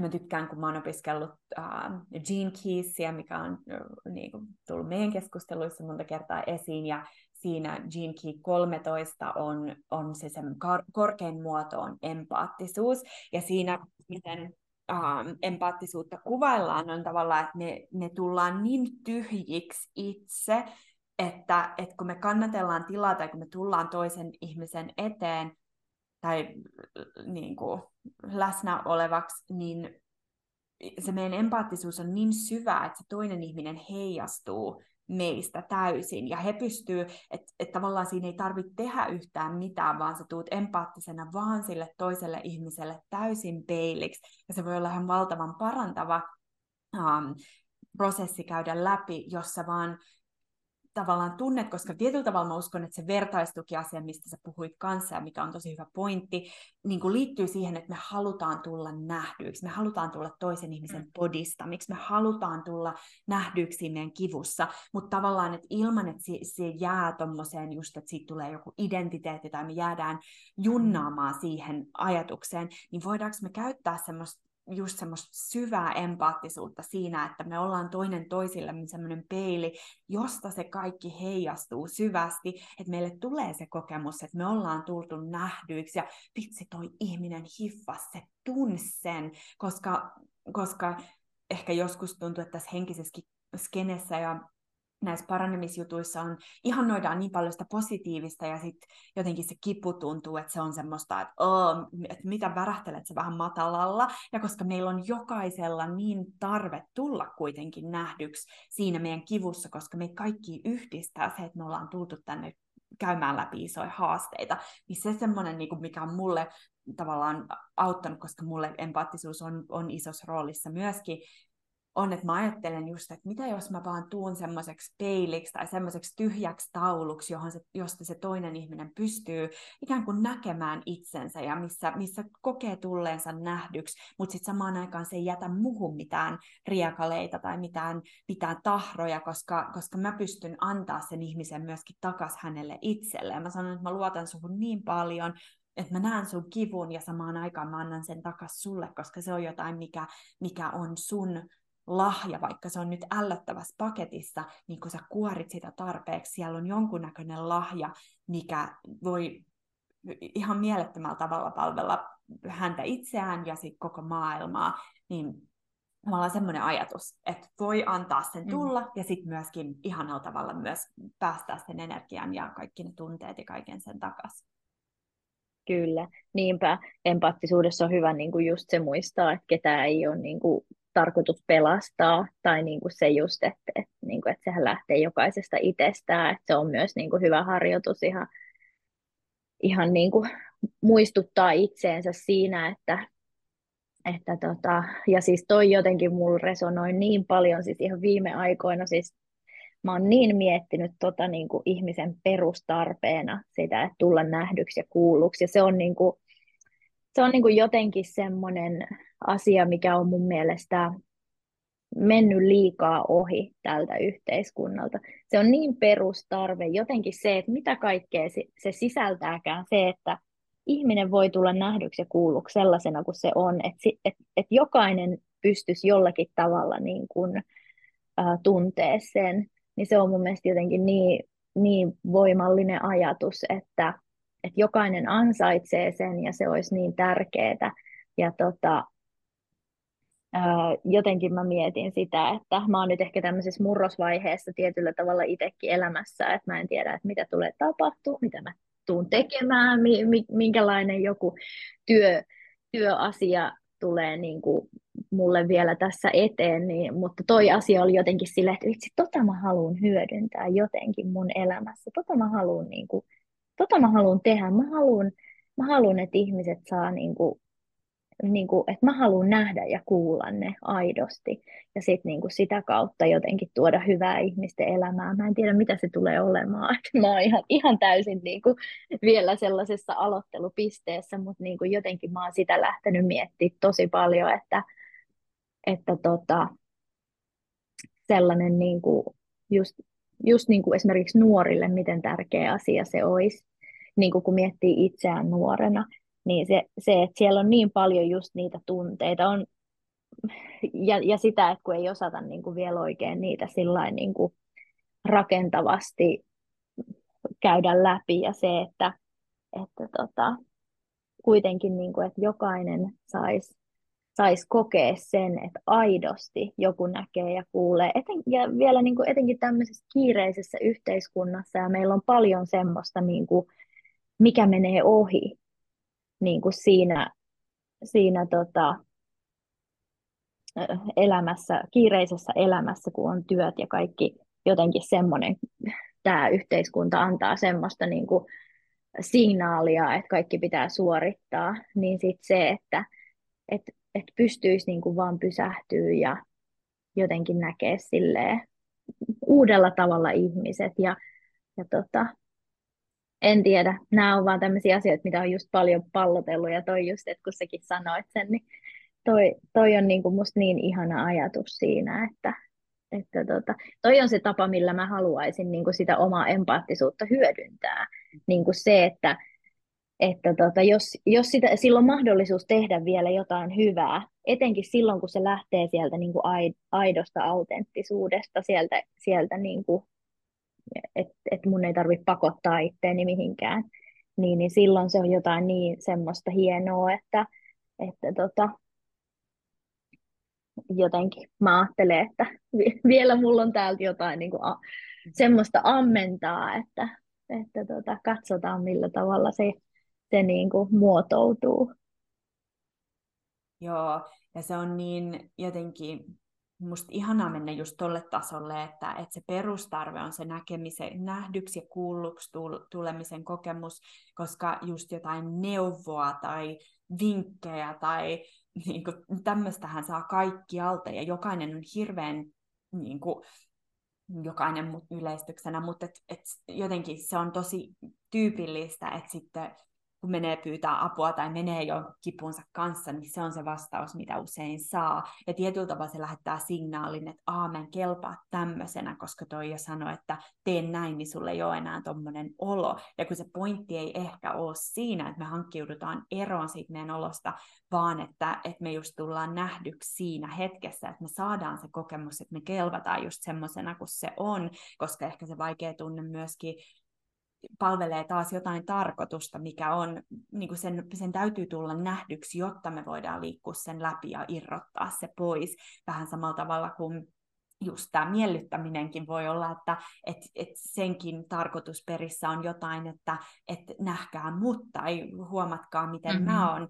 mä tykkään, kun mä oon opiskellut uh, Gene Keysia, mikä on uh, niin kuin, tullut meidän keskusteluissa monta kertaa esiin, ja siinä Gene Key 13 on, on se sen kor- korkein muoto on empaattisuus, ja siinä miten um, empaattisuutta kuvaillaan on tavallaan, että me, me tullaan niin tyhjiksi itse, että, että kun me kannatellaan tilaa tai kun me tullaan toisen ihmisen eteen, tai niin kuin, läsnä olevaksi, niin se meidän empaattisuus on niin syvä, että se toinen ihminen heijastuu meistä täysin. Ja he pystyy, että et tavallaan siinä ei tarvitse tehdä yhtään mitään, vaan sä tuut empaattisena vaan sille toiselle ihmiselle täysin peiliksi. Ja se voi olla ihan valtavan parantava um, prosessi käydä läpi, jossa vaan tavallaan tunnet, koska tietyllä tavalla mä uskon, että se vertaistukiasia, mistä sä puhuit kanssa ja mikä on tosi hyvä pointti, niin kuin liittyy siihen, että me halutaan tulla nähdyiksi, me halutaan tulla toisen ihmisen mm. podista, miksi me halutaan tulla nähdyiksi meidän kivussa, mutta tavallaan, että ilman, että se, se jää tommoseen just, että siitä tulee joku identiteetti tai me jäädään junnaamaan siihen ajatukseen, niin voidaanko me käyttää semmoista just semmoista syvää empaattisuutta siinä, että me ollaan toinen toisillemme semmoinen peili, josta se kaikki heijastuu syvästi, että meille tulee se kokemus, että me ollaan tultu nähdyiksi. Ja vitsi toi ihminen hiffas, se tunsi sen, koska, koska ehkä joskus tuntuu, että tässä henkisessä skenessä ja näissä paranemisjutuissa on, ihannoidaan niin paljon sitä positiivista ja sitten jotenkin se kipu tuntuu, että se on semmoista, että, oh, että mitä värähtelet se vähän matalalla. Ja koska meillä on jokaisella niin tarve tulla kuitenkin nähdyksi siinä meidän kivussa, koska me kaikki yhdistää se, että me ollaan tultu tänne käymään läpi isoja haasteita, niin se semmoinen, niin mikä on mulle tavallaan auttanut, koska mulle empaattisuus on, on isossa roolissa myöskin, on, että mä ajattelen just, että mitä jos mä vaan tuun semmoiseksi peiliksi tai semmoiseksi tyhjäksi tauluksi, johon se, josta se toinen ihminen pystyy ikään kuin näkemään itsensä ja missä, missä kokee tulleensa nähdyksi, mutta sitten samaan aikaan se ei jätä muhun mitään riekaleita tai mitään, mitään tahroja, koska, koska mä pystyn antaa sen ihmisen myöskin takas hänelle itselleen. Mä sanon, että mä luotan suhun niin paljon, että mä näen sun kivun ja samaan aikaan mä annan sen takas sulle, koska se on jotain, mikä, mikä on sun lahja, vaikka se on nyt ällöttävässä paketissa, niin kun sä kuorit sitä tarpeeksi, siellä on jonkunnäköinen lahja, mikä voi ihan mielettömällä tavalla palvella häntä itseään ja sitten koko maailmaa, niin tavallaan semmoinen ajatus, että voi antaa sen mm. tulla mm. ja sitten myöskin ihanalla tavalla myös päästää sen energian ja kaikki ne tunteet ja kaiken sen takaisin. Kyllä, niinpä empaattisuudessa on hyvä niin kuin just se muistaa, että ketään ei ole niin kuin tarkoitus pelastaa, tai niin kuin se just, että, että, niin kuin, että sehän lähtee jokaisesta itsestään, että se on myös niin kuin hyvä harjoitus ihan, ihan niin kuin muistuttaa itseensä siinä, että, että tota, ja siis toi jotenkin mulla resonoi niin paljon siis ihan viime aikoina, siis mä oon niin miettinyt tota niin kuin ihmisen perustarpeena sitä, että tulla nähdyksi ja kuulluksi, ja se on niin kuin, se on niin kuin jotenkin semmoinen asia, mikä on mun mielestä mennyt liikaa ohi tältä yhteiskunnalta. Se on niin perustarve, jotenkin se, että mitä kaikkea se sisältääkään, se, että ihminen voi tulla nähdyksi ja kuulluksi sellaisena kuin se on, että, että, että jokainen pystyisi jollakin tavalla niin kuin, äh, tuntee sen, niin se on mun mielestä jotenkin niin, niin voimallinen ajatus, että, että jokainen ansaitsee sen ja se olisi niin tärkeää. Ja tota, jotenkin mä mietin sitä, että mä oon nyt ehkä tämmöisessä murrosvaiheessa tietyllä tavalla itsekin elämässä, että mä en tiedä, että mitä tulee tapahtua, mitä mä tuun tekemään, minkälainen joku työ, työasia tulee niin kuin mulle vielä tässä eteen, niin, mutta toi asia oli jotenkin silleen, että vitsi, tota mä haluan hyödyntää jotenkin mun elämässä, tota mä haluan, niin kuin, tota mä haluan tehdä, mä haluan, mä haluan, että ihmiset saa niin kuin, niin kuin, että mä haluan nähdä ja kuulla ne aidosti. Ja sitten niin kuin sitä kautta jotenkin tuoda hyvää ihmisten elämään. Mä en tiedä, mitä se tulee olemaan. [laughs] Mä oon ihan, ihan täysin niin kuin vielä sellaisessa aloittelupisteessä, mutta niin kuin jotenkin mä oon sitä lähtenyt miettimään tosi paljon, että, että tota, sellainen niin kuin just, just niin kuin esimerkiksi nuorille, miten tärkeä asia se olisi, niin kuin kun miettii itseään nuorena, niin se, se, että siellä on niin paljon just niitä tunteita on, ja, ja sitä, että kun ei osata niin kuin vielä oikein niitä sillain niin kuin rakentavasti käydä läpi ja se, että, että tota, kuitenkin niin kuin, että jokainen saisi sais kokea sen, että aidosti joku näkee ja kuulee. Eten, ja vielä niin kuin etenkin tämmöisessä kiireisessä yhteiskunnassa ja meillä on paljon semmoista, niin kuin, mikä menee ohi niin kuin siinä, siinä tota, elämässä, kiireisessä elämässä, kun on työt ja kaikki jotenkin semmoinen, tämä yhteiskunta antaa semmoista niin kuin signaalia, että kaikki pitää suorittaa, niin sitten se, että et, et pystyisi niin kuin vaan pysähtyä ja jotenkin näkee silleen uudella tavalla ihmiset. Ja, ja tota, en tiedä, nämä on vaan tämmöisiä asioita, mitä on just paljon pallotellut ja toi just, että kun säkin sanoit sen, niin toi, toi on niin kuin musta niin ihana ajatus siinä, että, että tota, toi on se tapa, millä mä haluaisin niin kuin sitä omaa empaattisuutta hyödyntää. Niin kuin se, että, että tota, jos, jos sitä, sillä on mahdollisuus tehdä vielä jotain hyvää, etenkin silloin, kun se lähtee sieltä niin kuin aidosta autenttisuudesta, sieltä, sieltä niin kuin, että et mun ei tarvitse pakottaa itteeni mihinkään, niin, niin silloin se on jotain niin semmoista hienoa, että, että tota, jotenkin mä ajattelen, että vielä mulla on täältä jotain niin kuin a, semmoista ammentaa, että, että tota, katsotaan millä tavalla se, se niin kuin muotoutuu. Joo, ja se on niin jotenkin musta ihanaa mennä just tolle tasolle, että, että se perustarve on se näkemisen, nähdyksi ja kuulluksi tulemisen kokemus, koska just jotain neuvoa tai vinkkejä tai [laughs] niin tämmöistähän saa kaikki alta ja jokainen on hirveän niin kuin, jokainen yleistyksenä, mutta et, et jotenkin se on tosi tyypillistä, että sitten kun menee pyytää apua tai menee jo kipunsa kanssa, niin se on se vastaus, mitä usein saa. Ja tietyllä tavalla se lähettää signaalin, että aamen kelpaa tämmöisenä, koska toi jo sanoi, että teen näin, niin sulle ei ole enää tommonen olo. Ja kun se pointti ei ehkä ole siinä, että me hankkiudutaan eroon siitä meidän olosta, vaan että, että me just tullaan nähdyksi siinä hetkessä, että me saadaan se kokemus, että me kelvataan just semmoisena kuin se on, koska ehkä se vaikea tunne myöskin palvelee taas jotain tarkoitusta, mikä on, niin kuin sen, sen täytyy tulla nähdyksi, jotta me voidaan liikkua sen läpi ja irrottaa se pois. Vähän samalla tavalla kuin just tämä miellyttäminenkin voi olla, että et, et senkin tarkoitusperissä on jotain, että et nähkää mut tai huomatkaa, miten mm-hmm. mä oon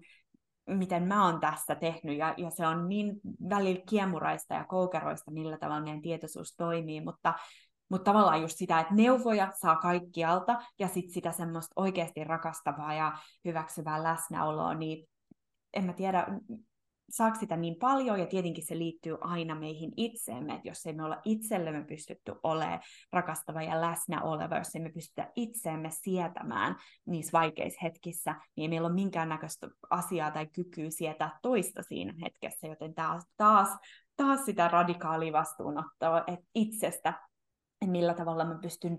miten mä oon tässä tehnyt, ja, ja se on niin välillä kiemuraista ja koukeroista, millä tavalla meidän tietoisuus toimii, mutta mutta tavallaan just sitä, että neuvoja saa kaikkialta ja sitten sitä semmoista oikeasti rakastavaa ja hyväksyvää läsnäoloa, niin en mä tiedä, saako sitä niin paljon, ja tietenkin se liittyy aina meihin itseemme, että jos ei me olla itsellemme pystytty olemaan rakastava ja läsnä oleva, jos ei me pystytä itseemme sietämään niissä vaikeissa hetkissä, niin ei meillä ole minkäännäköistä asiaa tai kykyä sietää toista siinä hetkessä, joten taas, taas, taas sitä radikaalia vastuunottoa, että itsestä millä tavalla mä pystyn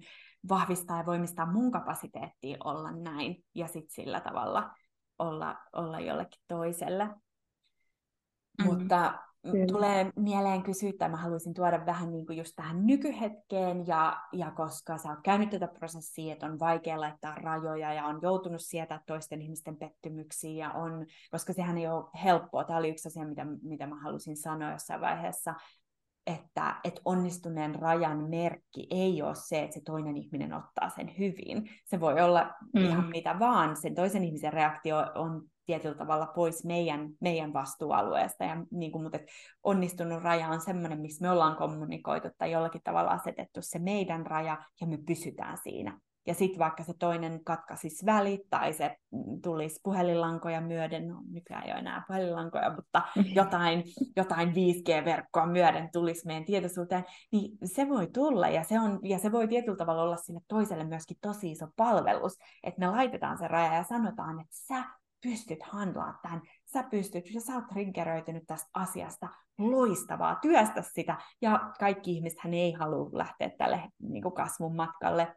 vahvistamaan ja voimistamaan mun kapasiteettia olla näin ja sitten sillä tavalla olla, olla jollekin toiselle. Mm. Mutta Kyllä. tulee mieleen kysyä, tai mä haluaisin tuoda vähän niin kuin just tähän nykyhetkeen, ja, ja koska sä oot käynyt tätä prosessia, että on vaikea laittaa rajoja, ja on joutunut sietää toisten ihmisten pettymyksiä, ja on, koska sehän ei ole helppoa, tämä oli yksi asia, mitä, mitä mä halusin sanoa jossain vaiheessa, että, että onnistuneen rajan merkki ei ole se, että se toinen ihminen ottaa sen hyvin. Se voi olla mm. ihan mitä vaan. Sen toisen ihmisen reaktio on tietyllä tavalla pois meidän, meidän vastuualueesta. Ja niin kuin, mutta onnistunut raja on sellainen, missä me ollaan kommunikoitu tai jollakin tavalla asetettu se meidän raja ja me pysytään siinä ja sitten vaikka se toinen katkaisisi välit tai se tulisi puhelinlankoja myöden, no nykyään ei ole enää puhelinlankoja, mutta [laughs] jotain, jotain 5G-verkkoa myöden tulisi meidän tietoisuuteen, niin se voi tulla ja se, on, ja se voi tietyllä tavalla olla sinne toiselle myöskin tosi iso palvelus, että me laitetaan se raja ja sanotaan, että sä pystyt handlaa tämän, sä pystyt, ja sä oot triggeröitynyt tästä asiasta, loistavaa, työstä sitä, ja kaikki ihmiset hän ei halua lähteä tälle niin kuin kasvun matkalle,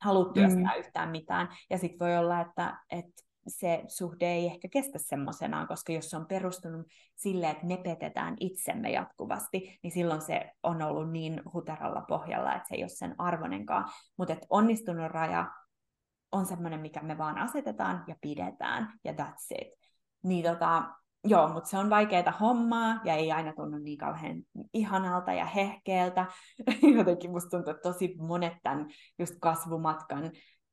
halua työstää mm. yhtään mitään. Ja sitten voi olla, että, että se suhde ei ehkä kestä semmoisenaan, koska jos se on perustunut sille, että me petetään itsemme jatkuvasti, niin silloin se on ollut niin huteralla pohjalla, että se ei ole sen arvonenkaan. Mutta onnistunut raja on semmoinen, mikä me vaan asetetaan ja pidetään, ja that's it. Niin tota, Joo, mutta se on vaikeaa hommaa ja ei aina tunnu niin kauhean ihanalta ja hehkeeltä. [laughs] Jotenkin musta tuntuu, että tosi monet tämän just kasvumatkan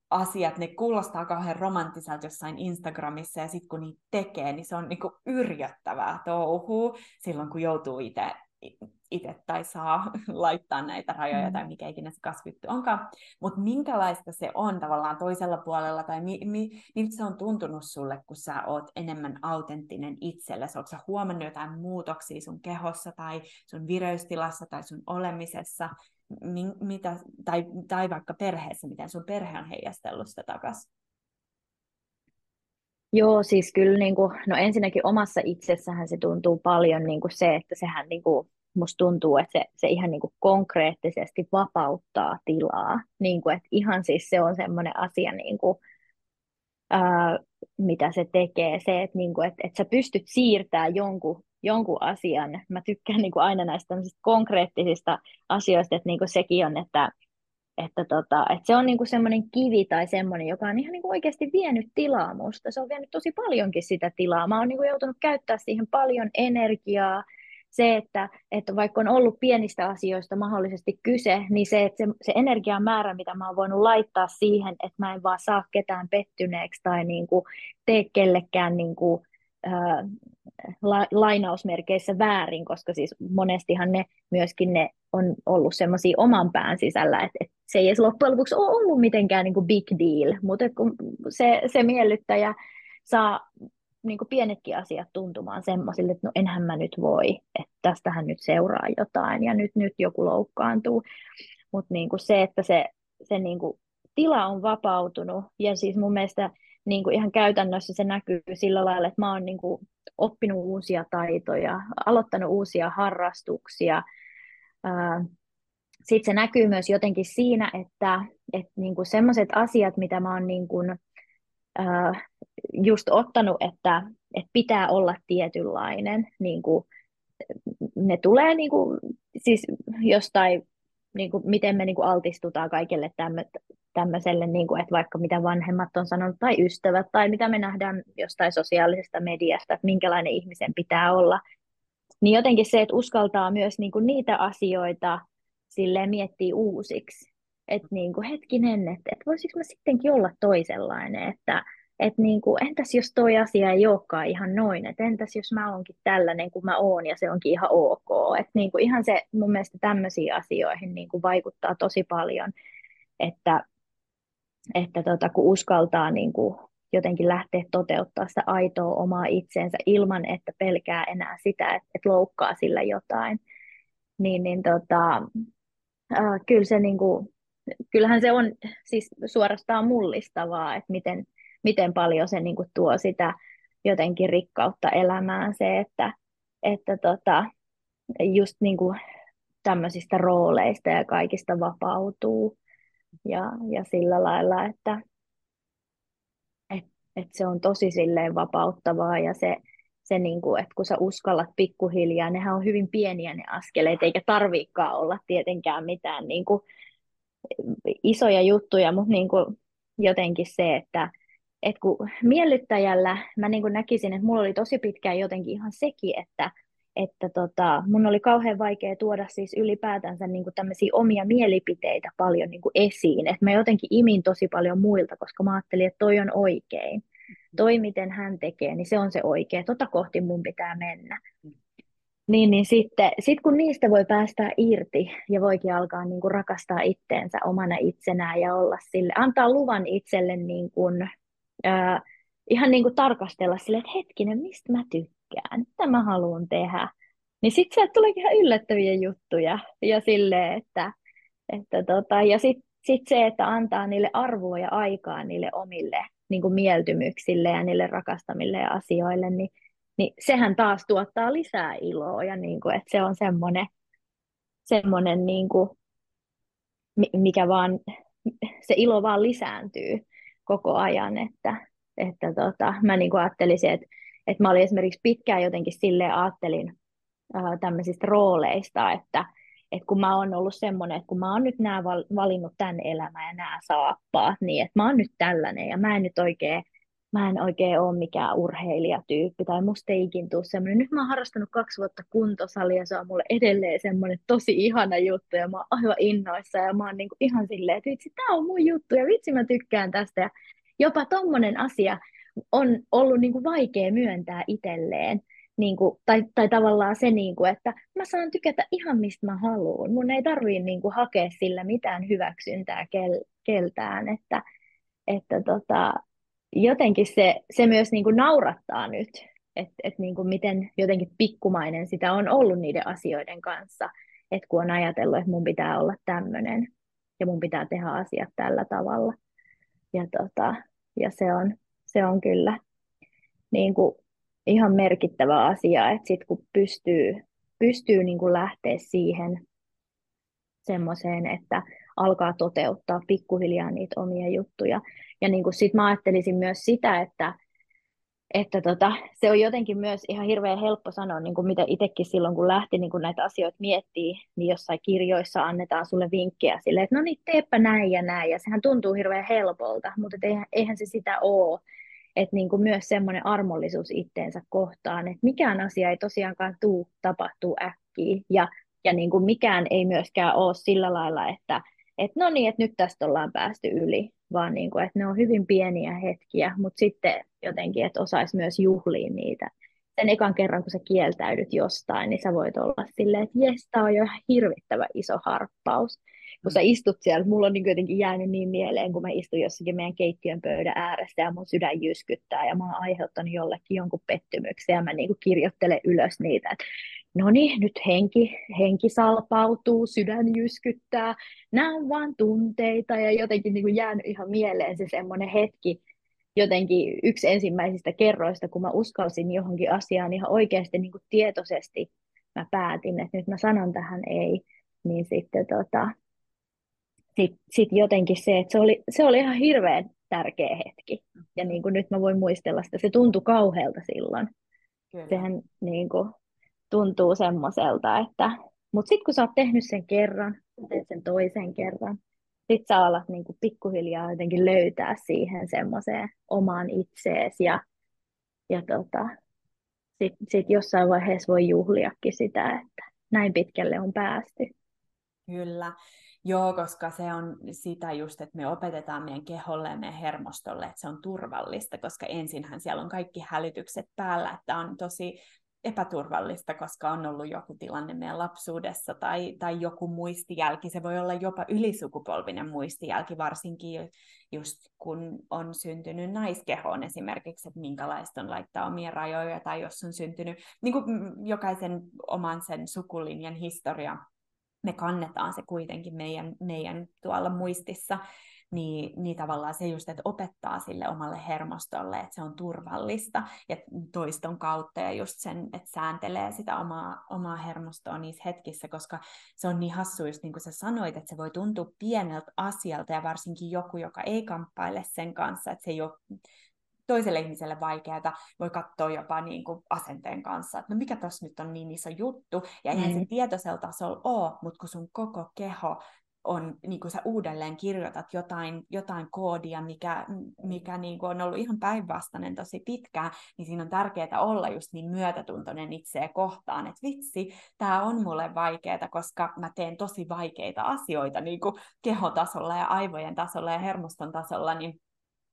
asiat, ne kuulostaa kauhean romanttiselta jossain Instagramissa ja sitten kun niitä tekee, niin se on niinku yrjöttävää touhua silloin, kun joutuu itse itse tai saa [laughs] laittaa näitä rajoja mm. tai mikä ikinä se kasvittu onkaan. Mutta minkälaista se on tavallaan toisella puolella tai mi, mi, miltä se on tuntunut sulle, kun sä oot enemmän autenttinen itsellesi? Oletko sä huomannut jotain muutoksia sun kehossa tai sun vireystilassa tai sun olemisessa? Mi, mitä, tai, tai vaikka perheessä, miten sun perhe on heijastellut sitä takaisin? Joo, siis kyllä niin kuin, no ensinnäkin omassa itsessähän se tuntuu paljon niin kuin se, että sehän niin kuin, musta tuntuu, että se, se ihan niin kuin konkreettisesti vapauttaa tilaa. Niin kuin, että ihan siis se on semmoinen asia, niin kuin, ää, mitä se tekee. Se, että, niin kuin, että, että sä pystyt siirtämään jonkun, jonkun asian. Mä tykkään niin kuin aina näistä konkreettisista asioista, että niin kuin sekin on, että että, tota, että se on niinku semmoinen kivi tai semmoinen, joka on ihan niinku oikeasti vienyt tilaa musta. Se on vienyt tosi paljonkin sitä tilaa. Mä oon niinku joutunut käyttää siihen paljon energiaa. Se, että, että vaikka on ollut pienistä asioista mahdollisesti kyse, niin se, että se, se energian määrä, mitä mä oon voinut laittaa siihen, että mä en vaan saa ketään pettyneeksi tai niinku tee kellekään niinku, ää, la, lainausmerkeissä väärin, koska siis monestihan ne myöskin ne on ollut semmoisia oman pään sisällä, että, että se ei edes loppujen lopuksi ole ollut mitenkään niin kuin big deal, mutta kun se, se miellyttäjä saa niin kuin pienetkin asiat tuntumaan semmoisille, että no enhän mä nyt voi, että tästähän nyt seuraa jotain ja nyt, nyt joku loukkaantuu. Mutta niin kuin se, että se, se niin kuin tila on vapautunut ja siis mun mielestä niin kuin ihan käytännössä se näkyy sillä lailla, että mä oon niin kuin oppinut uusia taitoja, aloittanut uusia harrastuksia. Sitten se näkyy myös jotenkin siinä, että, että niin kuin sellaiset asiat, mitä mä oon niin kuin, just ottanut, että, että pitää olla tietynlainen, niin kuin, ne tulee niin kuin, siis jostain niin kuin, miten me niin kuin altistutaan kaikille tämmöiselle, niin kuin, että vaikka mitä vanhemmat on sanonut, tai ystävät, tai mitä me nähdään jostain sosiaalisesta mediasta, että minkälainen ihmisen pitää olla, niin jotenkin se, että uskaltaa myös niin kuin niitä asioita silleen miettiä uusiksi. Että niin hetkinen, että, että voisiko mä sittenkin olla toisenlainen, että että niin kuin, entäs jos toi asia ei olekaan ihan noin, että entäs jos mä oonkin tällainen kuin mä oon ja se onkin ihan ok. Että niin kuin ihan se mun mielestä tämmöisiin asioihin niin kuin vaikuttaa tosi paljon, että, että tota, kun uskaltaa niin kuin jotenkin lähteä toteuttaa sitä aitoa omaa itseensä ilman, että pelkää enää sitä, että, että loukkaa sillä jotain, niin, niin tota, äh, kyllä se niin kuin, kyllähän se on siis suorastaan mullistavaa, että miten, miten paljon se niin kuin tuo sitä jotenkin rikkautta elämään se, että, että tota, just niin kuin tämmöisistä rooleista ja kaikista vapautuu. Ja, ja sillä lailla, että et, et se on tosi silleen vapauttavaa ja se, se niin kuin, että kun sä uskallat pikkuhiljaa, nehän on hyvin pieniä ne askeleet, eikä tarviikaan olla tietenkään mitään niin kuin isoja juttuja, mutta niin kuin jotenkin se, että että kun miellyttäjällä mä niin näkisin, että mulla oli tosi pitkään jotenkin ihan sekin, että, että tota, mun oli kauhean vaikea tuoda siis ylipäätänsä niin tämmöisiä omia mielipiteitä paljon niin esiin. Että mä jotenkin imin tosi paljon muilta, koska mä ajattelin, että toi on oikein. Toi, miten hän tekee, niin se on se oikea. Tota kohti mun pitää mennä. Niin, niin sitten sit kun niistä voi päästä irti ja voikin alkaa niin kuin rakastaa itteensä omana itsenään ja olla sille, antaa luvan itselle niin kuin ää, ihan niin kuin tarkastella sille, että hetkinen, mistä mä tykkään, mitä mä haluan tehdä. Niin sitten sieltä tulee ihan yllättäviä juttuja ja sille, että, että tota, ja sitten sit se, että antaa niille arvoa ja aikaa niille omille niin kuin mieltymyksille ja niille rakastamille ja asioille, niin, niin sehän taas tuottaa lisää iloa ja niin kuin, että se on semmoinen, semmoinen niin kuin, mikä vaan, se ilo vaan lisääntyy koko ajan, että, että tota, mä niin kuin ajattelisin, että, että mä olin esimerkiksi pitkään jotenkin silleen ajattelin ää, tämmöisistä rooleista, että, että kun mä oon ollut semmoinen, että kun mä oon nyt nää valinnut tämän elämän ja nämä saappaat, niin että mä oon nyt tällainen ja mä en nyt oikein mä en oikein ole mikään urheilijatyyppi tai musta ei ikin tule semmoinen. Nyt mä oon harrastanut kaksi vuotta kuntosalia, se on mulle edelleen semmoinen tosi ihana juttu ja mä oon aivan innoissa ja mä oon niinku ihan silleen, että vitsi, tää on mun juttu ja vitsi mä tykkään tästä ja jopa tommonen asia on ollut niinku vaikea myöntää itselleen, niin kuin, tai, tai tavallaan se, niin kuin, että mä saan tykätä ihan mistä mä haluan. Mun ei tarvii niin kuin, hakea sillä mitään hyväksyntää kel, keltään, että, että tota, jotenkin se, se myös niin kuin, naurattaa nyt, että et, niin kuin, miten jotenkin pikkumainen sitä on ollut niiden asioiden kanssa, että kun on ajatellut, että mun pitää olla tämmöinen ja mun pitää tehdä asiat tällä tavalla. Ja, tota, ja se, on, se on kyllä niin kuin, ihan merkittävä asia, että sit kun pystyy, pystyy niin kuin lähteä siihen semmoiseen, että alkaa toteuttaa pikkuhiljaa niitä omia juttuja. Ja niin kuin sit mä ajattelisin myös sitä, että, että tota, se on jotenkin myös ihan hirveän helppo sanoa, niin kuin mitä itsekin silloin, kun lähti niin kuin näitä asioita miettii, niin jossain kirjoissa annetaan sulle vinkkejä sille, että no niin, teepä näin ja näin, ja sehän tuntuu hirveän helpolta, mutta eihän, eihän se sitä ole että niin kuin myös semmoinen armollisuus itteensä kohtaan, että mikään asia ei tosiaankaan tuu tapahtuu äkkiä. Ja, ja niin kuin mikään ei myöskään ole sillä lailla, että et no niin, että nyt tästä ollaan päästy yli, vaan niin kuin, että ne on hyvin pieniä hetkiä, mutta sitten jotenkin, että osaisi myös juhliin niitä. Sen ekan kerran, kun sä kieltäydyt jostain, niin sä voit olla silleen, että jes, tämä on jo hirvittävä iso harppaus kun sä istut siellä, mulla on niin jotenkin jäänyt niin mieleen, kun mä istun jossakin meidän keittiön pöydän ääressä ja mun sydän jyskyttää ja mä oon aiheuttanut jollekin jonkun pettymyksen ja mä niin kuin kirjoittelen ylös niitä, että no niin, nyt henki, henki salpautuu, sydän jyskyttää, nämä on vaan tunteita ja jotenkin niin kuin jäänyt ihan mieleen se semmoinen hetki, jotenkin yksi ensimmäisistä kerroista, kun mä uskalsin johonkin asiaan ihan oikeasti niin kuin tietoisesti, mä päätin, että nyt mä sanon tähän ei, niin sitten tota, sitten sit jotenkin se, että se oli, se oli ihan hirveän tärkeä hetki. Ja niin kuin nyt mä voin muistella sitä, se tuntui kauhealta silloin. Kyllä. Sehän niin kuin tuntuu semmoiselta, että... Mutta sitten kun sä oot tehnyt sen kerran, teet sen toisen kerran, sit sä alat niin kuin pikkuhiljaa jotenkin löytää siihen semmoiseen omaan itseesi ja, ja tota, sitten sit jossain vaiheessa voi juhliakin sitä, että näin pitkälle on päästy. Kyllä. Joo, koska se on sitä just, että me opetetaan meidän keholle ja meidän hermostolle, että se on turvallista, koska ensinhän siellä on kaikki hälytykset päällä, että on tosi epäturvallista, koska on ollut joku tilanne meidän lapsuudessa tai, tai joku muistijälki. Se voi olla jopa ylisukupolvinen muistijälki, varsinkin just kun on syntynyt naiskehoon esimerkiksi, että minkälaista on laittaa omia rajoja, tai jos on syntynyt niin kuin jokaisen oman sen sukulinjan historia me kannetaan se kuitenkin meidän, meidän tuolla muistissa, niin, niin tavallaan se just, että opettaa sille omalle hermostolle, että se on turvallista ja toiston kautta ja just sen, että sääntelee sitä omaa, omaa hermostoa niissä hetkissä, koska se on niin hassu, just niin kuin sä sanoit, että se voi tuntua pieneltä asialta ja varsinkin joku, joka ei kamppaile sen kanssa, että se ei ole toiselle ihmiselle vaikeaa, voi katsoa jopa niin kuin asenteen kanssa, että no mikä tuossa nyt on niin iso juttu, ja eihän mm. se tietoisella tasolla ole, mutta kun sun koko keho on, niin kuin sä uudelleen kirjoitat jotain, jotain koodia, mikä, mikä niin kuin on ollut ihan päinvastainen tosi pitkään, niin siinä on tärkeää olla just niin myötätuntoinen itseä kohtaan, että vitsi, tämä on mulle vaikeaa, koska mä teen tosi vaikeita asioita niin kuin kehotasolla ja aivojen tasolla ja hermoston tasolla, niin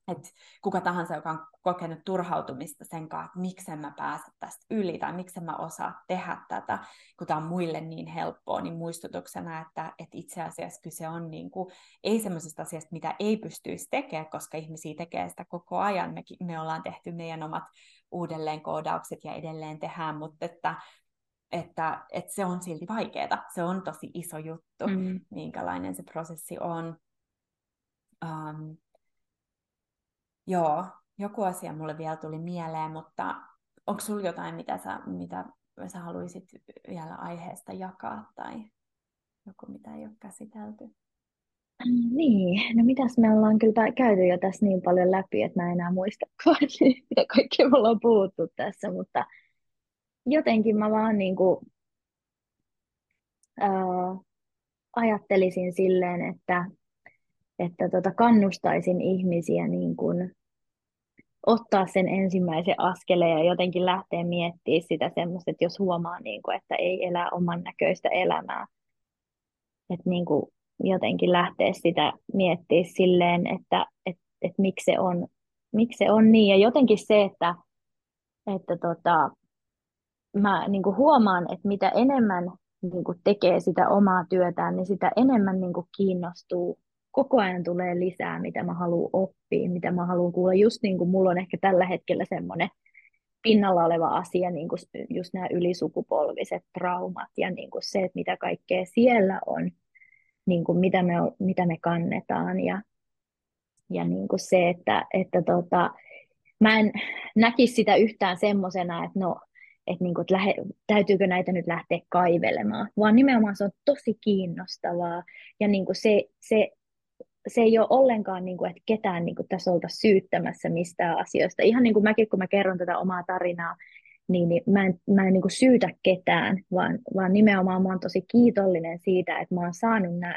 että kuka tahansa, joka on kokenut turhautumista sen kanssa, että miksi mä pääse tästä yli tai miksi mä osaa tehdä tätä, kun tämä on muille niin helppoa, niin muistutuksena, että, että itse asiassa kyse on niin kuin, ei semmoisesta asiasta, mitä ei pystyisi tekemään, koska ihmisiä tekee sitä koko ajan. Me, me ollaan tehty meidän omat uudelleenkoodaukset ja edelleen tehdään, mutta että että, että se on silti vaikeaa. Se on tosi iso juttu, mm. minkälainen se prosessi on. Um, Joo, joku asia mulle vielä tuli mieleen, mutta onko sulla jotain, mitä sä, mitä sä haluaisit vielä aiheesta jakaa tai joku, mitä ei ole käsitelty? Niin, no mitäs me ollaan kyllä käyty jo tässä niin paljon läpi, että mä en enää muista, [laughs] mitä kaikkea me ollaan puhuttu tässä, mutta jotenkin mä vaan niin kuin, ää, ajattelisin silleen, että että tota, kannustaisin ihmisiä niin kuin ottaa sen ensimmäisen askeleen ja jotenkin lähteä miettimään sitä semmoista, että jos huomaa, niin kuin, että ei elää oman näköistä elämää, että niin kuin jotenkin lähteä sitä miettimään silleen, että et, et miksi, se on, miksi se on niin. Ja jotenkin se, että, että tota, mä niin kuin huomaan, että mitä enemmän niin kuin tekee sitä omaa työtään, niin sitä enemmän niin kuin kiinnostuu. Koko ajan tulee lisää, mitä mä haluan oppia, mitä mä haluan kuulla. Just niin kuin mulla on ehkä tällä hetkellä semmoinen pinnalla oleva asia, niin kuin just nämä ylisukupolviset traumat ja niin kuin se, että mitä kaikkea siellä on, niin kuin mitä, me, mitä me kannetaan ja, ja niin kuin se, että, että tota, mä en näkisi sitä yhtään semmoisena, että no, että, niin kuin, että lähe, täytyykö näitä nyt lähteä kaivelemaan, vaan nimenomaan se on tosi kiinnostavaa ja niin kuin se, se, se ei ole ollenkaan, niin kuin, että ketään niin kuin, tässä olta syyttämässä mistään asioista. Ihan niin kuin mäkin, kun mä kerron tätä omaa tarinaa, niin, niin mä en, mä en niin kuin syytä ketään, vaan, vaan nimenomaan mä oon tosi kiitollinen siitä, että mä oon saanut nämä,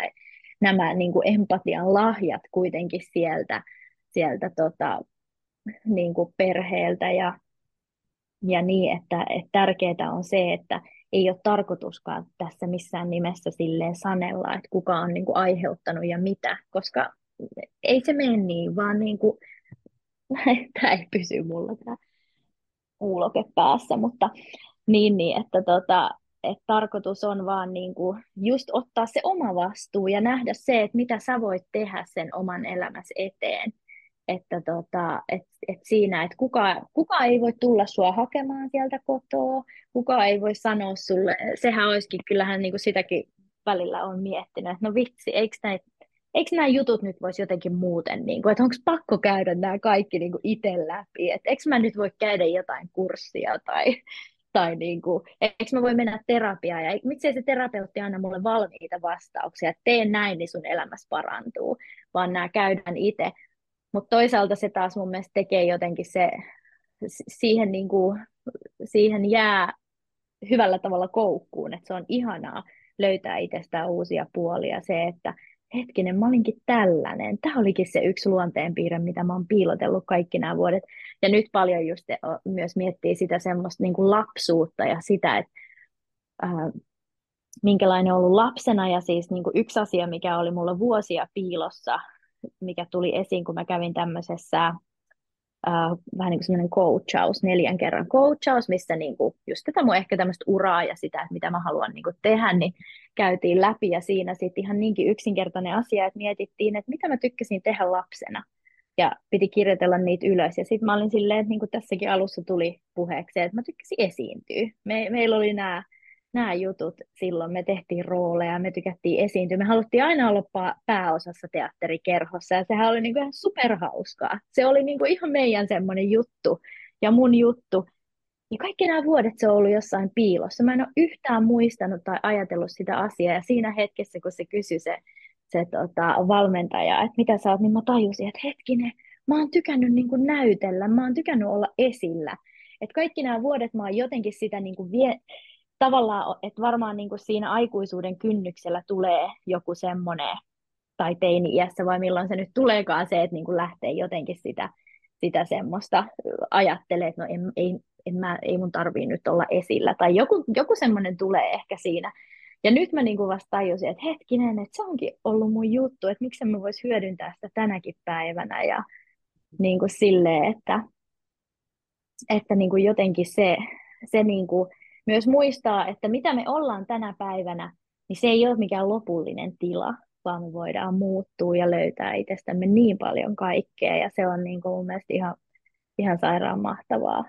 nämä niin kuin empatian lahjat kuitenkin sieltä, sieltä tota, niin kuin perheeltä ja, ja niin, että, että tärkeää on se, että ei ole tarkoituskaan tässä missään nimessä silleen sanella, että kuka on niin kuin aiheuttanut ja mitä, koska ei se mene niin, vaan [laughs] niin kuin, tämä ei pysy mulla tämä kuuloke päässä, mutta niin, niin että, tota, että tarkoitus on vaan niin kuin just ottaa se oma vastuu ja nähdä se, että mitä sä voit tehdä sen oman elämässä eteen että tota, et, et siinä, että kuka, kuka ei voi tulla sua hakemaan sieltä kotoa, kuka ei voi sanoa sulle, sehän olisikin, kyllähän niin kuin sitäkin välillä on miettinyt, että no vitsi, eikö näitä eikö nämä jutut nyt voisi jotenkin muuten, niin kuin, että onko pakko käydä nämä kaikki niin kuin itse läpi, että eikö mä nyt voi käydä jotain kurssia tai, tai niin kuin, eikö mä voi mennä terapiaan ja miksei se terapeutti anna mulle valmiita vastauksia, että tee näin, niin sun elämässä parantuu, vaan nämä käydään itse. Mutta toisaalta se taas mun mielestä tekee jotenkin se, siihen, niin kuin, siihen jää hyvällä tavalla koukkuun, että se on ihanaa löytää itsestään uusia puolia. Se, että hetkinen, mä olinkin tällainen. Tämä olikin se yksi luonteenpiirre, mitä mä oon piilotellut kaikki nämä vuodet. Ja nyt paljon just myös miettii sitä semmoista niin kuin lapsuutta ja sitä, että ää, minkälainen on ollut lapsena. Ja siis niin kuin yksi asia, mikä oli mulla vuosia piilossa, mikä tuli esiin, kun mä kävin tämmöisessä Uh, vähän niin kuin semmoinen coachaus, neljän kerran coachaus, missä niin kuin just tätä mun ehkä tämmöistä uraa ja sitä, että mitä mä haluan niin kuin tehdä, niin käytiin läpi ja siinä sitten ihan niinkin yksinkertainen asia, että mietittiin, että mitä mä tykkäsin tehdä lapsena ja piti kirjoitella niitä ylös. Ja sitten mä olin silleen, että niin kuin tässäkin alussa tuli puheeksi, että mä tykkäsin esiintyä. Me, meillä oli nämä nämä jutut silloin. Me tehtiin rooleja, me tykättiin esiintyä. Me haluttiin aina olla pääosassa teatterikerhossa ja sehän oli niin kuin ihan superhauskaa. Se oli niin kuin ihan meidän semmoinen juttu ja mun juttu. Ja kaikki nämä vuodet se on ollut jossain piilossa. Mä en ole yhtään muistanut tai ajatellut sitä asiaa. Ja siinä hetkessä, kun se kysyi se, se tota, valmentaja, että mitä sä oot, niin mä tajusin, että hetkinen, mä oon tykännyt niin kuin näytellä, mä oon tykännyt olla esillä. Että kaikki nämä vuodet mä oon jotenkin sitä niin kuin vie, tavallaan, että varmaan niin kuin siinä aikuisuuden kynnyksellä tulee joku semmoinen, tai teini-iässä, vai milloin se nyt tuleekaan se, että niin kuin lähtee jotenkin sitä, sitä semmoista ajattelee, että no en, ei, en mä, ei mun tarvii nyt olla esillä, tai joku, joku semmoinen tulee ehkä siinä. Ja nyt mä niin kuin vasta tajusin, että hetkinen, että se onkin ollut mun juttu, että miksi mä vois hyödyntää sitä tänäkin päivänä, ja niin kuin silleen, että, että niin kuin jotenkin se, se niin kuin, myös muistaa, että mitä me ollaan tänä päivänä, niin se ei ole mikään lopullinen tila, vaan me voidaan muuttua ja löytää itsestämme niin paljon kaikkea. Ja se on niin kuin mun mielestä ihan, ihan sairaan mahtavaa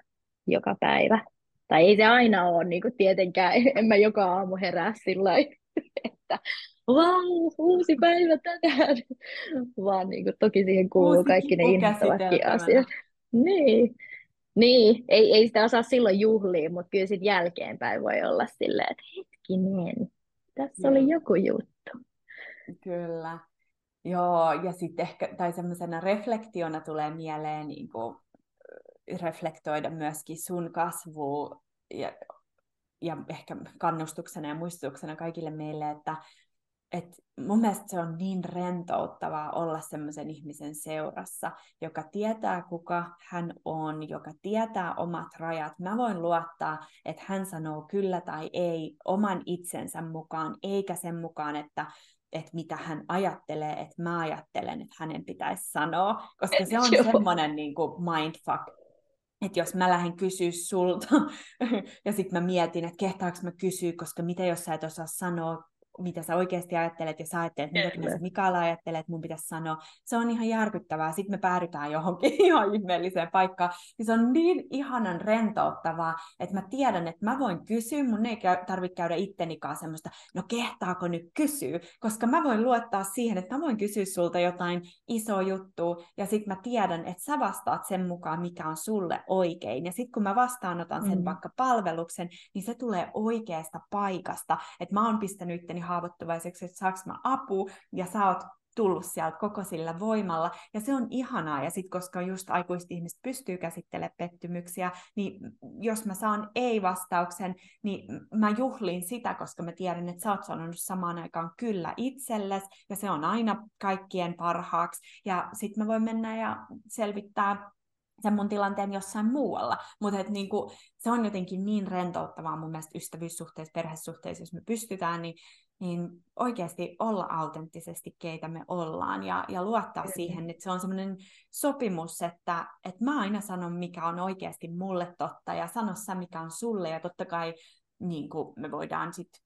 joka päivä. Tai ei se aina ole, niin kuin tietenkään, [laughs] en mä joka aamu herää sillä [laughs] että vau, uusi päivä tänään, [laughs] vaan niin kuin, toki siihen kuuluu uusi kaikki ne innostavatkin asiat. Niin, niin, ei, ei sitä osaa silloin juhlia, mutta kyllä sitten jälkeenpäin voi olla silleen, että hetkinen, tässä oli joku juttu. Kyllä. Joo, ja sitten ehkä, tai semmoisena reflektiona tulee mieleen niin kuin, reflektoida myöskin sun kasvua ja, ja ehkä kannustuksena ja muistutuksena kaikille meille, että et mun mielestä se on niin rentouttavaa olla semmoisen ihmisen seurassa, joka tietää kuka hän on, joka tietää omat rajat. Mä voin luottaa, että hän sanoo kyllä tai ei oman itsensä mukaan, eikä sen mukaan, että että mitä hän ajattelee, että mä ajattelen, että hänen pitäisi sanoa, koska se on semmoinen niin kuin mindfuck että jos mä lähden kysyä sulta, [laughs] ja sitten mä mietin, että kehtaanko mä kysyä, koska mitä jos sä et osaa sanoa mitä sä oikeasti ajattelet, ja sä ajattelet, mitä sä Mikaela ajattelet, että mun pitäisi sanoa. Se on ihan järkyttävää. Sitten me päädytään johonkin [laughs] ihan ihmeelliseen paikkaan. Ja se on niin ihanan rentouttavaa, että mä tiedän, että mä voin kysyä, mun ei tarvitse käydä ittenikaan semmoista, no kehtaako nyt kysyä, koska mä voin luottaa siihen, että mä voin kysyä sulta jotain isoa juttua, ja sitten mä tiedän, että sä vastaat sen mukaan, mikä on sulle oikein. Ja sitten kun mä vastaanotan sen mm. vaikka palveluksen, niin se tulee oikeasta paikasta. Että mä oon pistänyt itteni haavoittuvaiseksi, että saaks mä apu, ja sä oot tullut sieltä koko sillä voimalla, ja se on ihanaa, ja sitten koska just aikuiset ihmiset pystyy käsittelemään pettymyksiä, niin jos mä saan ei-vastauksen, niin mä juhlin sitä, koska mä tiedän, että sä oot sanonut samaan aikaan kyllä itsellesi, ja se on aina kaikkien parhaaksi, ja sitten mä voin mennä ja selvittää sen mun tilanteen jossain muualla. Mutta niinku, se on jotenkin niin rentouttavaa mun mielestä ystävyyssuhteissa, perhesuhteissa, jos me pystytään, niin niin oikeasti olla autenttisesti, keitä me ollaan, ja, ja luottaa Kyllä. siihen, että se on semmoinen sopimus, että, että mä aina sanon, mikä on oikeasti mulle totta, ja sano sä, mikä on sulle, ja totta kai niin kuin me voidaan sitten,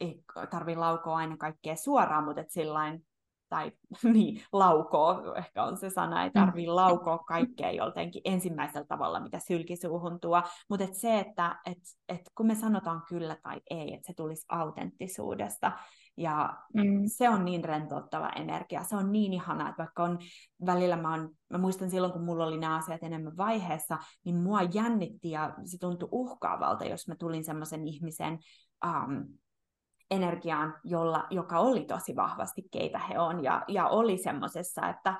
ei tarvi laukoa aina kaikkea suoraan, mutta sillain tai [laughs] niin, laukoo, ehkä on se sana, ei mm. tarvii laukoa kaikkea joltenkin ensimmäisellä tavalla, mitä sylkisuuhun tuo, mutta et se, että et, et kun me sanotaan kyllä tai ei, että se tulisi autenttisuudesta, ja mm. se on niin rentouttava energia, se on niin ihanaa, että vaikka on välillä, mä, on, mä muistan silloin, kun mulla oli nämä asiat enemmän vaiheessa, niin mua jännitti ja se tuntui uhkaavalta, jos mä tulin semmoisen ihmisen um, energiaan, jolla, joka oli tosi vahvasti keitä he on. Ja, ja oli semmoisessa, että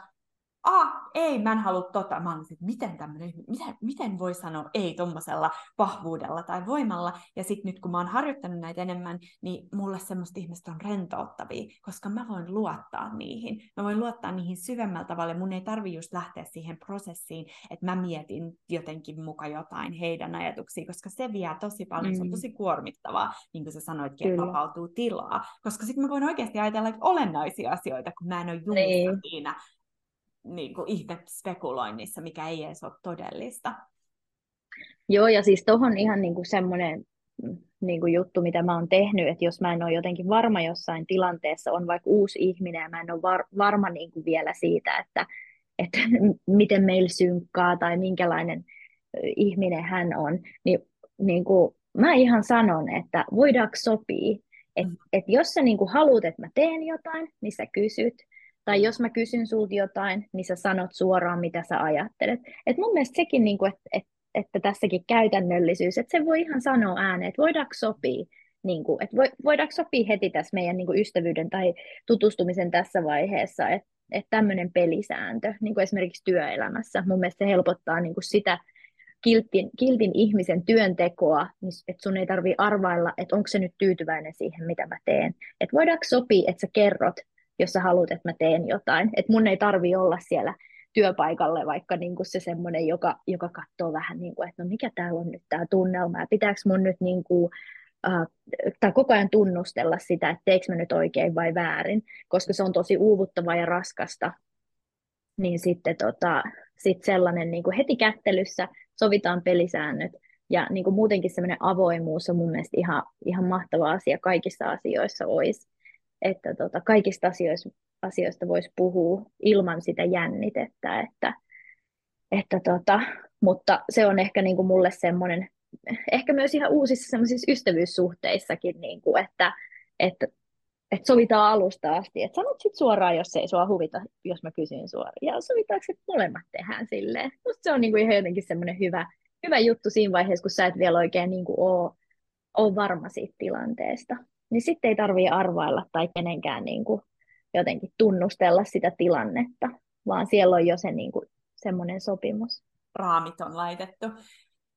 ah, ei, mä en halua tota. Mä olin, että miten tämmöinen, miten, miten voi sanoa ei tuommoisella vahvuudella tai voimalla. Ja sitten nyt kun mä oon harjoittanut näitä enemmän, niin mulle semmoista ihmistä on rentouttavia, koska mä voin luottaa niihin. Mä voin luottaa niihin syvemmällä tavalla. Mun ei tarvi just lähteä siihen prosessiin, että mä mietin jotenkin muka jotain heidän ajatuksia, koska se vie tosi paljon, mm. se on mm. tosi kuormittavaa, niin kuin sä sanoitkin, että vapautuu tilaa. Koska sitten mä voin oikeasti ajatella että olennaisia asioita, kun mä en ole jumissa niin. siinä niin kuin ihme-spekuloinnissa, mikä ei edes ole todellista. Joo, ja siis tuohon ihan niin kuin semmoinen mm, niin kuin juttu, mitä mä oon tehnyt, että jos mä en ole jotenkin varma jossain tilanteessa, on vaikka uusi ihminen ja mä en ole var- varma niin kuin vielä siitä, että, että [laughs] miten meillä synkkaa tai minkälainen ihminen hän on, niin, niin kuin mä ihan sanon, että voidaanko sopii, että mm. et jos sä niin kuin haluat, että mä teen jotain, niin sä kysyt, tai jos mä kysyn sulta jotain, niin sä sanot suoraan, mitä sä ajattelet. Et mun mielestä sekin, niin kuin, että, että, että tässäkin käytännöllisyys, että se voi ihan sanoa ääneen, että voidaanko sopia, niin kuin, että voidaanko sopia heti tässä meidän niin kuin ystävyyden tai tutustumisen tässä vaiheessa, että, että tämmöinen pelisääntö, niin kuin esimerkiksi työelämässä, mun mielestä se helpottaa niin kuin sitä kiltin, kiltin ihmisen työntekoa, niin että sun ei tarvi arvailla, että onko se nyt tyytyväinen siihen, mitä mä teen. Että voidaanko sopia, että sä kerrot jos sä haluat, että mä teen jotain. Että mun ei tarvi olla siellä työpaikalle vaikka niin kuin se semmoinen, joka, joka katsoo vähän, niin kuin, että no mikä täällä on nyt tämä tunnelma, ja pitääkö mun nyt niin kuin, uh, tai koko ajan tunnustella sitä, että teekö mä nyt oikein vai väärin, koska se on tosi uuvuttavaa ja raskasta, niin sitten tota, sit sellainen niin kuin heti kättelyssä sovitaan pelisäännöt, ja niin kuin muutenkin semmoinen avoimuus on mun mielestä ihan, ihan mahtava asia kaikissa asioissa olisi että tota, kaikista asioista, asioista voisi puhua ilman sitä jännitettä, että, että tota, mutta se on ehkä niin kuin mulle semmoinen, ehkä myös ihan uusissa semmoisissa ystävyyssuhteissakin, niin kuin, että, että, että sovitaan alusta asti, että sanot sit suoraan, jos ei sua huvita, jos mä kysyn suoraan, ja sovitaanko, että molemmat tehdään silleen. Musta se on niin kuin ihan jotenkin semmoinen hyvä, hyvä juttu siinä vaiheessa, kun sä et vielä oikein niin kuin ole, ole varma siitä tilanteesta niin sitten ei tarvitse arvailla tai kenenkään niin kuin jotenkin tunnustella sitä tilannetta, vaan siellä on jo se niin kuin, semmoinen sopimus. Raamit on laitettu.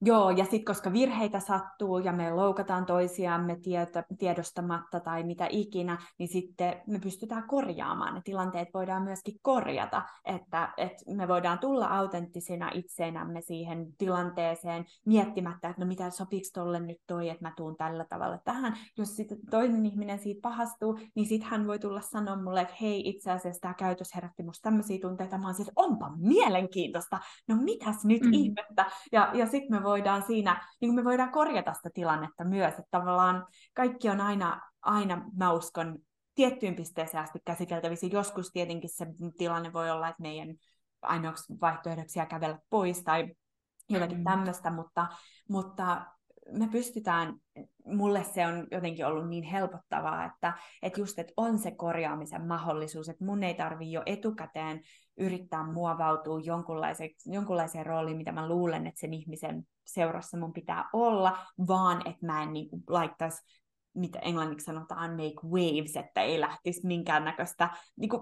Joo, ja sitten koska virheitä sattuu ja me loukataan toisiamme tieto, tiedostamatta tai mitä ikinä, niin sitten me pystytään korjaamaan. Ne tilanteet voidaan myöskin korjata, että, että me voidaan tulla autenttisina itseenämme siihen tilanteeseen miettimättä, että no mitä sopiks tolle nyt toi, että mä tuun tällä tavalla tähän. Jos sitten toinen ihminen siitä pahastuu, niin sitten hän voi tulla sanoa mulle, että hei, itse asiassa tämä käytös herätti musta tämmöisiä tunteita. Mä oon siis, onpa mielenkiintoista, no mitäs nyt mm. ihmettä. Ja, ja sitten me voidaan siinä, niin kuin me voidaan korjata sitä tilannetta myös, että tavallaan kaikki on aina, aina mä uskon, tiettyyn pisteeseen asti käsiteltävissä. Joskus tietenkin se tilanne voi olla, että meidän ainoaksi vaihtoehdoksi kävellä pois tai jotakin mm. tämmöistä, mutta, mutta me pystytään, mulle se on jotenkin ollut niin helpottavaa, että, että just, että on se korjaamisen mahdollisuus, että mun ei tarvi jo etukäteen yrittää muovautua jonkunlaiseen, jonkunlaiseen rooliin, mitä mä luulen, että sen ihmisen seurassa mun pitää olla, vaan että mä en niin kuin, laittaisi mitä englanniksi sanotaan make waves, että ei lähtisi minkäännäköistä niin kuin,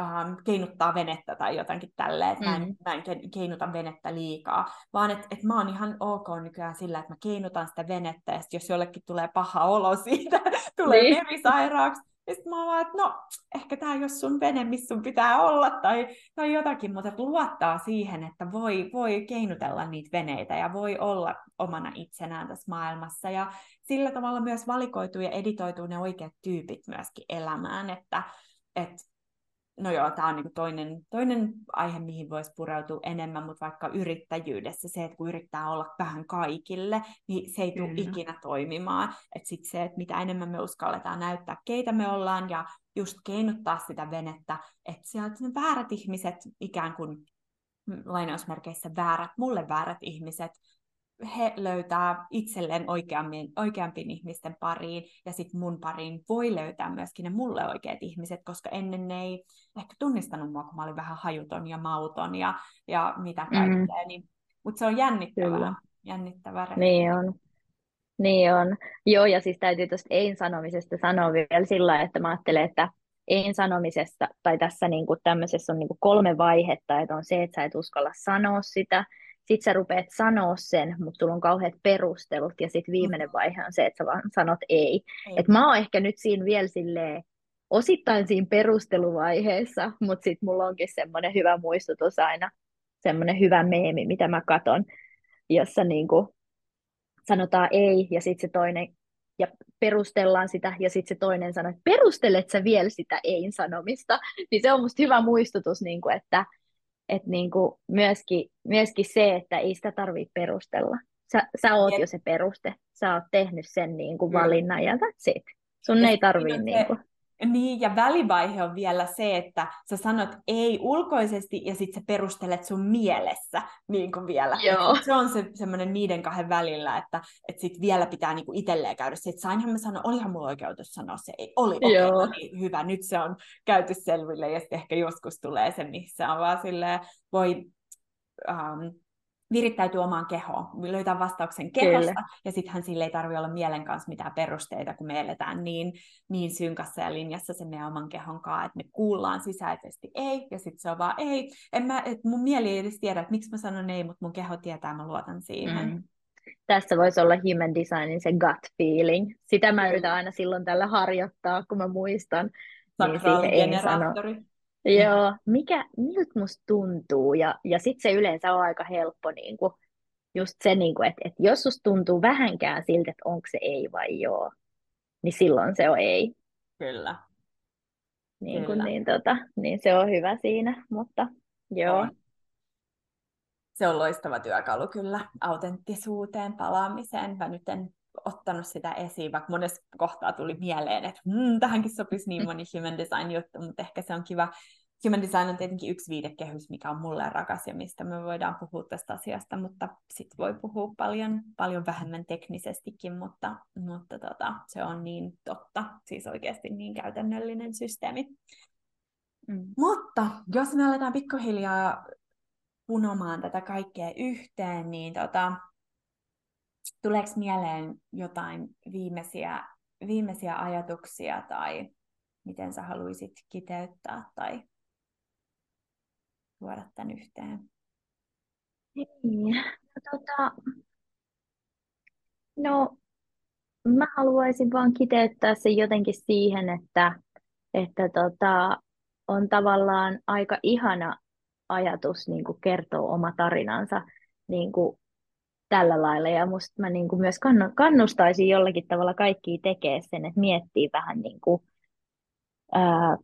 ähm, keinuttaa venettä tai jotakin tälleen, että mm. mä, en, mä en keinuta venettä liikaa, vaan että et mä oon ihan ok nykyään sillä, että mä keinutan sitä venettä, ja jos jollekin tulee paha olo siitä, [laughs] tulee niin. Ja sitten mä vaan, että no, ehkä tämä ei ole sun vene, missä sun pitää olla, tai, tai jotakin, mutta luottaa siihen, että voi, voi keinutella niitä veneitä ja voi olla omana itsenään tässä maailmassa. Ja sillä tavalla myös valikoituu ja editoituu ne oikeat tyypit myöskin elämään, että, että no joo, tämä on niinku toinen, toinen aihe, mihin voisi pureutua enemmän, mutta vaikka yrittäjyydessä se, että kun yrittää olla vähän kaikille, niin se ei tule ikinä toimimaan. Että sitten se, että mitä enemmän me uskalletaan näyttää, keitä me ollaan, ja just keinuttaa sitä venettä, että sieltä ne väärät ihmiset, ikään kuin lainausmerkeissä väärät, mulle väärät ihmiset, he löytää itselleen oikeammin, oikeampien ihmisten pariin, ja sitten mun pariin voi löytää myöskin ne mulle oikeat ihmiset, koska ennen ne ei ehkä tunnistanut mua, kun mä olin vähän hajuton ja mauton ja, ja mitä mm. kaikkea. Mm. Niin, mutta se on jännittävää. Kyllä. jännittävää niin on. Niin on. Joo, ja siis täytyy tuosta ei-sanomisesta sanoa vielä sillä että mä ajattelen, että ei-sanomisessa tai tässä niin kuin tämmöisessä on niin kuin kolme vaihetta, että on se, että sä et uskalla sanoa sitä, sit sä rupeat sanoa sen, mutta sulla on kauheat perustelut, ja sitten viimeinen vaihe on se, että sä vaan sanot ei. ei. Et mä oon ehkä nyt siinä vielä silleen, osittain siinä perusteluvaiheessa, mutta sitten mulla onkin semmoinen hyvä muistutus aina, semmoinen hyvä meemi, mitä mä katon, jossa niinku sanotaan ei, ja sitten se toinen, ja perustellaan sitä, ja sitten se toinen sanoo, että perustelet sä vielä sitä ei-sanomista, niin se on musta hyvä muistutus, niinku, että että niinku myöskin, myöskin se, että ei sitä tarvitse perustella. Sä, sä oot Jep. jo se peruste. Sä oot tehnyt sen niinku valinnan ja that's it. Sun ja ei tarvii niinku... Niin, ja välivaihe on vielä se, että sä sanot ei ulkoisesti ja sitten sä perustelet sun mielessä niin kuin vielä. Joo. Se on se semmoinen niiden kahden välillä, että, että sit vielä pitää niin kuin itselleen käydä se, että sainhan mä sanoa, olihan mulla oikeutus sanoa se, ei, oli, okei, okay, no niin, hyvä, nyt se on käyty selville ja sitten ehkä joskus tulee se, missä on vaan silleen, voi um, virittäytyy omaan kehoon, löytää vastauksen kehosta, Kyllä. ja sittenhän sille ei tarvitse olla mielen kanssa mitään perusteita, kun me eletään niin, niin synkassa ja linjassa sen meidän oman kehon kanssa, että me kuullaan sisäisesti ei, ja sitten se on vaan ei. En mä, et mun mieli ei edes tiedä, että miksi mä sanon ei, mutta mun keho tietää, mä luotan siihen. Mm. Tässä voisi olla human designin se gut feeling. Sitä mä yritän aina silloin tällä harjoittaa, kun mä muistan. Niin ei sano, Joo, mikä, miltä musta tuntuu, ja, ja sitten se yleensä on aika helppo, niin kuin, just se, niin kuin, että, että jos susta tuntuu vähänkään siltä, että onko se ei vai joo, niin silloin se on ei. Kyllä. Niin, Kyllä. Niin, tota, niin se on hyvä siinä, mutta joo. On. Se on loistava työkalu kyllä autenttisuuteen palaamiseen. Mä nyt en ottanut sitä esiin, vaikka monessa kohtaa tuli mieleen, että mm, tähänkin sopisi niin moni human design juttu, mutta ehkä se on kiva. Human design on tietenkin yksi viidekehys, mikä on mulle rakas ja mistä me voidaan puhua tästä asiasta, mutta sitten voi puhua paljon, paljon vähemmän teknisestikin, mutta, mutta tota, se on niin totta, siis oikeasti niin käytännöllinen systeemi. Mm. Mutta jos me aletaan pikkuhiljaa punomaan tätä kaikkea yhteen, niin tota, tuleeko mieleen jotain viimeisiä, viimeisiä ajatuksia tai miten sä haluaisit kiteyttää tai tuoda tämän yhteen? Niin. No, tota, No, mä haluaisin vaan kiteyttää sen jotenkin siihen, että, että tota, on tavallaan aika ihana ajatus niin kertoa oma tarinansa niin kuin tällä lailla. Ja musta mä niin kuin myös kannustaisin jollakin tavalla kaikkia tekemään sen, että miettii vähän, niin kuin, ää,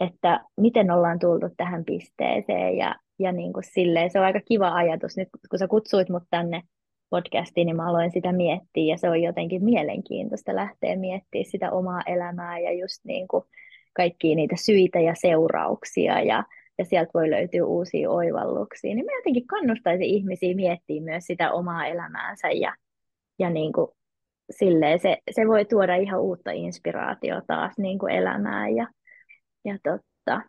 että miten ollaan tultu tähän pisteeseen. Ja, ja niin kuin silleen, se on aika kiva ajatus. Nyt kun sä kutsuit mut tänne podcastiin, niin mä aloin sitä miettiä. Ja se on jotenkin mielenkiintoista lähteä miettimään sitä omaa elämää ja just niin kuin kaikkia niitä syitä ja seurauksia. Ja, ja sieltä voi löytyä uusia oivalluksia, niin mä jotenkin kannustaisin ihmisiä miettimään myös sitä omaa elämäänsä ja, ja niin kuin silleen se, se voi tuoda ihan uutta inspiraatiota taas niin kuin elämään ja, ja totta.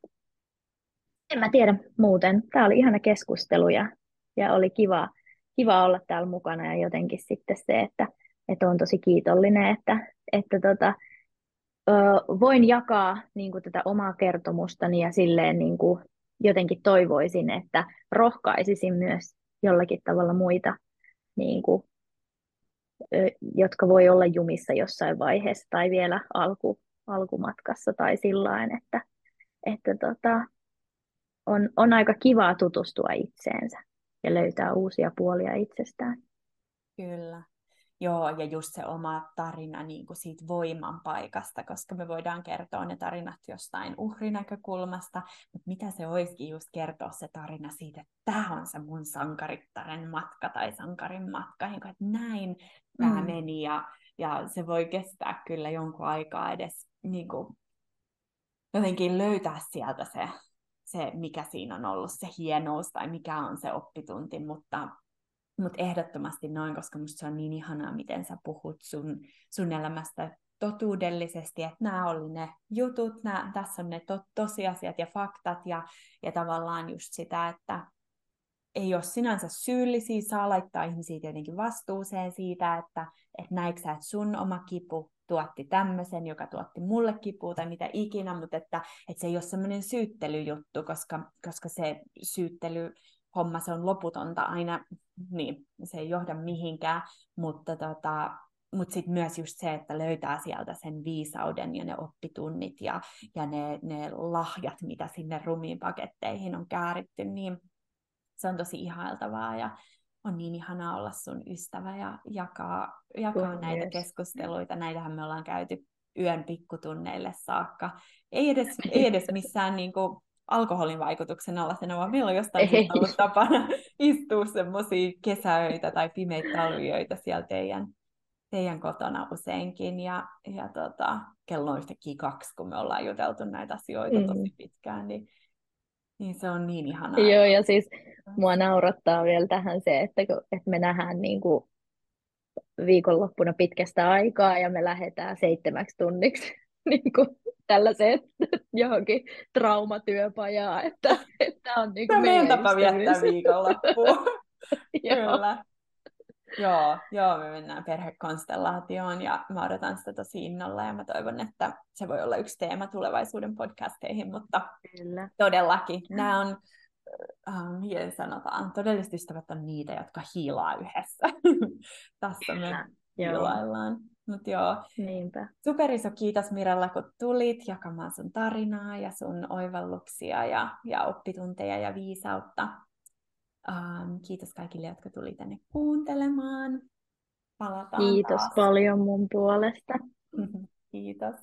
En mä tiedä muuten. Tämä oli ihana keskustelu ja, ja oli kiva, kiva olla täällä mukana ja jotenkin sitten se, että, että on tosi kiitollinen, että, että tota, ö, voin jakaa niin kuin tätä omaa kertomustani ja silleen niin kuin jotenkin toivoisin, että rohkaisisin myös jollakin tavalla muita, niin kuin, jotka voi olla jumissa jossain vaiheessa tai vielä alku, alkumatkassa tai sillä että, että tota, on, on aika kivaa tutustua itseensä ja löytää uusia puolia itsestään. Kyllä. Joo, ja just se oma tarina niin kuin siitä voiman paikasta, koska me voidaan kertoa ne tarinat jostain uhrinäkökulmasta, mutta mitä se olisikin just kertoa se tarina siitä, että tämä on se mun sankarittaren matka tai sankarin matka, niin kuin, että näin mm. tämä meni, ja, ja se voi kestää kyllä jonkun aikaa edes niin kuin, jotenkin löytää sieltä se, se, mikä siinä on ollut se hienous tai mikä on se oppitunti, mutta mutta ehdottomasti noin, koska musta se on niin ihanaa, miten sä puhut sun, sun elämästä totuudellisesti, että nämä oli ne jutut, nää, tässä on ne to, tosiasiat ja faktat ja, ja tavallaan just sitä, että ei ole sinänsä syyllisiä, saa laittaa ihmisiä tietenkin vastuuseen siitä, että et näikö sä, että sun oma kipu tuotti tämmöisen, joka tuotti mulle kipua tai mitä ikinä, mutta että, että se ei ole semmoinen syyttelyjuttu, koska, koska se syyttely homma, se on loputonta aina, niin se ei johda mihinkään, mutta tota, mutta sitten myös just se, että löytää sieltä sen viisauden ja ne oppitunnit ja, ja ne, ne lahjat, mitä sinne rumiin paketteihin on kääritty, niin se on tosi ihailtavaa ja on niin ihanaa olla sun ystävä ja jakaa, jakaa oh, näitä yes. keskusteluita. Näitähän me ollaan käyty yön pikkutunneille saakka. Ei edes, ei edes missään niin kuin alkoholin vaikutuksen alaisena, vaan meillä on jostain syystä ollut tapana [laughs] istua semmoisia kesäöitä tai pimeitä talviöitä siellä teidän, teidän kotona useinkin. Ja, ja tota, kello on yhtäkkiä kaksi, kun me ollaan juteltu näitä asioita mm. tosi pitkään, niin, niin se on niin ihanaa. Joo, ja siis mua naurattaa vielä tähän se, että, kun, että me nähdään niin kuin viikonloppuna pitkästä aikaa ja me lähdetään seitsemäksi tunniksi [laughs] niin kuin tällaiseen [laughs] johonkin traumatyöpajaan, että, että on niin kuin meidän tapa viettää viikonloppua. [laughs] Kyllä. Joo, joo, me mennään perhekonstellaatioon ja mä odotan sitä tosi innolla ja mä toivon, että se voi olla yksi teema tulevaisuuden podcasteihin, mutta Kyllä. todellakin nämä on, äh, miten sanotaan, todelliset ystävät on niitä, jotka hiilaa yhdessä. Tässä me hiilaillaan. Mut joo. Niinpä. Super iso kiitos Mirella, kun tulit jakamaan sun tarinaa ja sun oivalluksia ja, ja oppitunteja ja viisautta. Um, kiitos kaikille, jotka tuli tänne kuuntelemaan. Palataan Kiitos taas. paljon mun puolesta. [laughs] kiitos.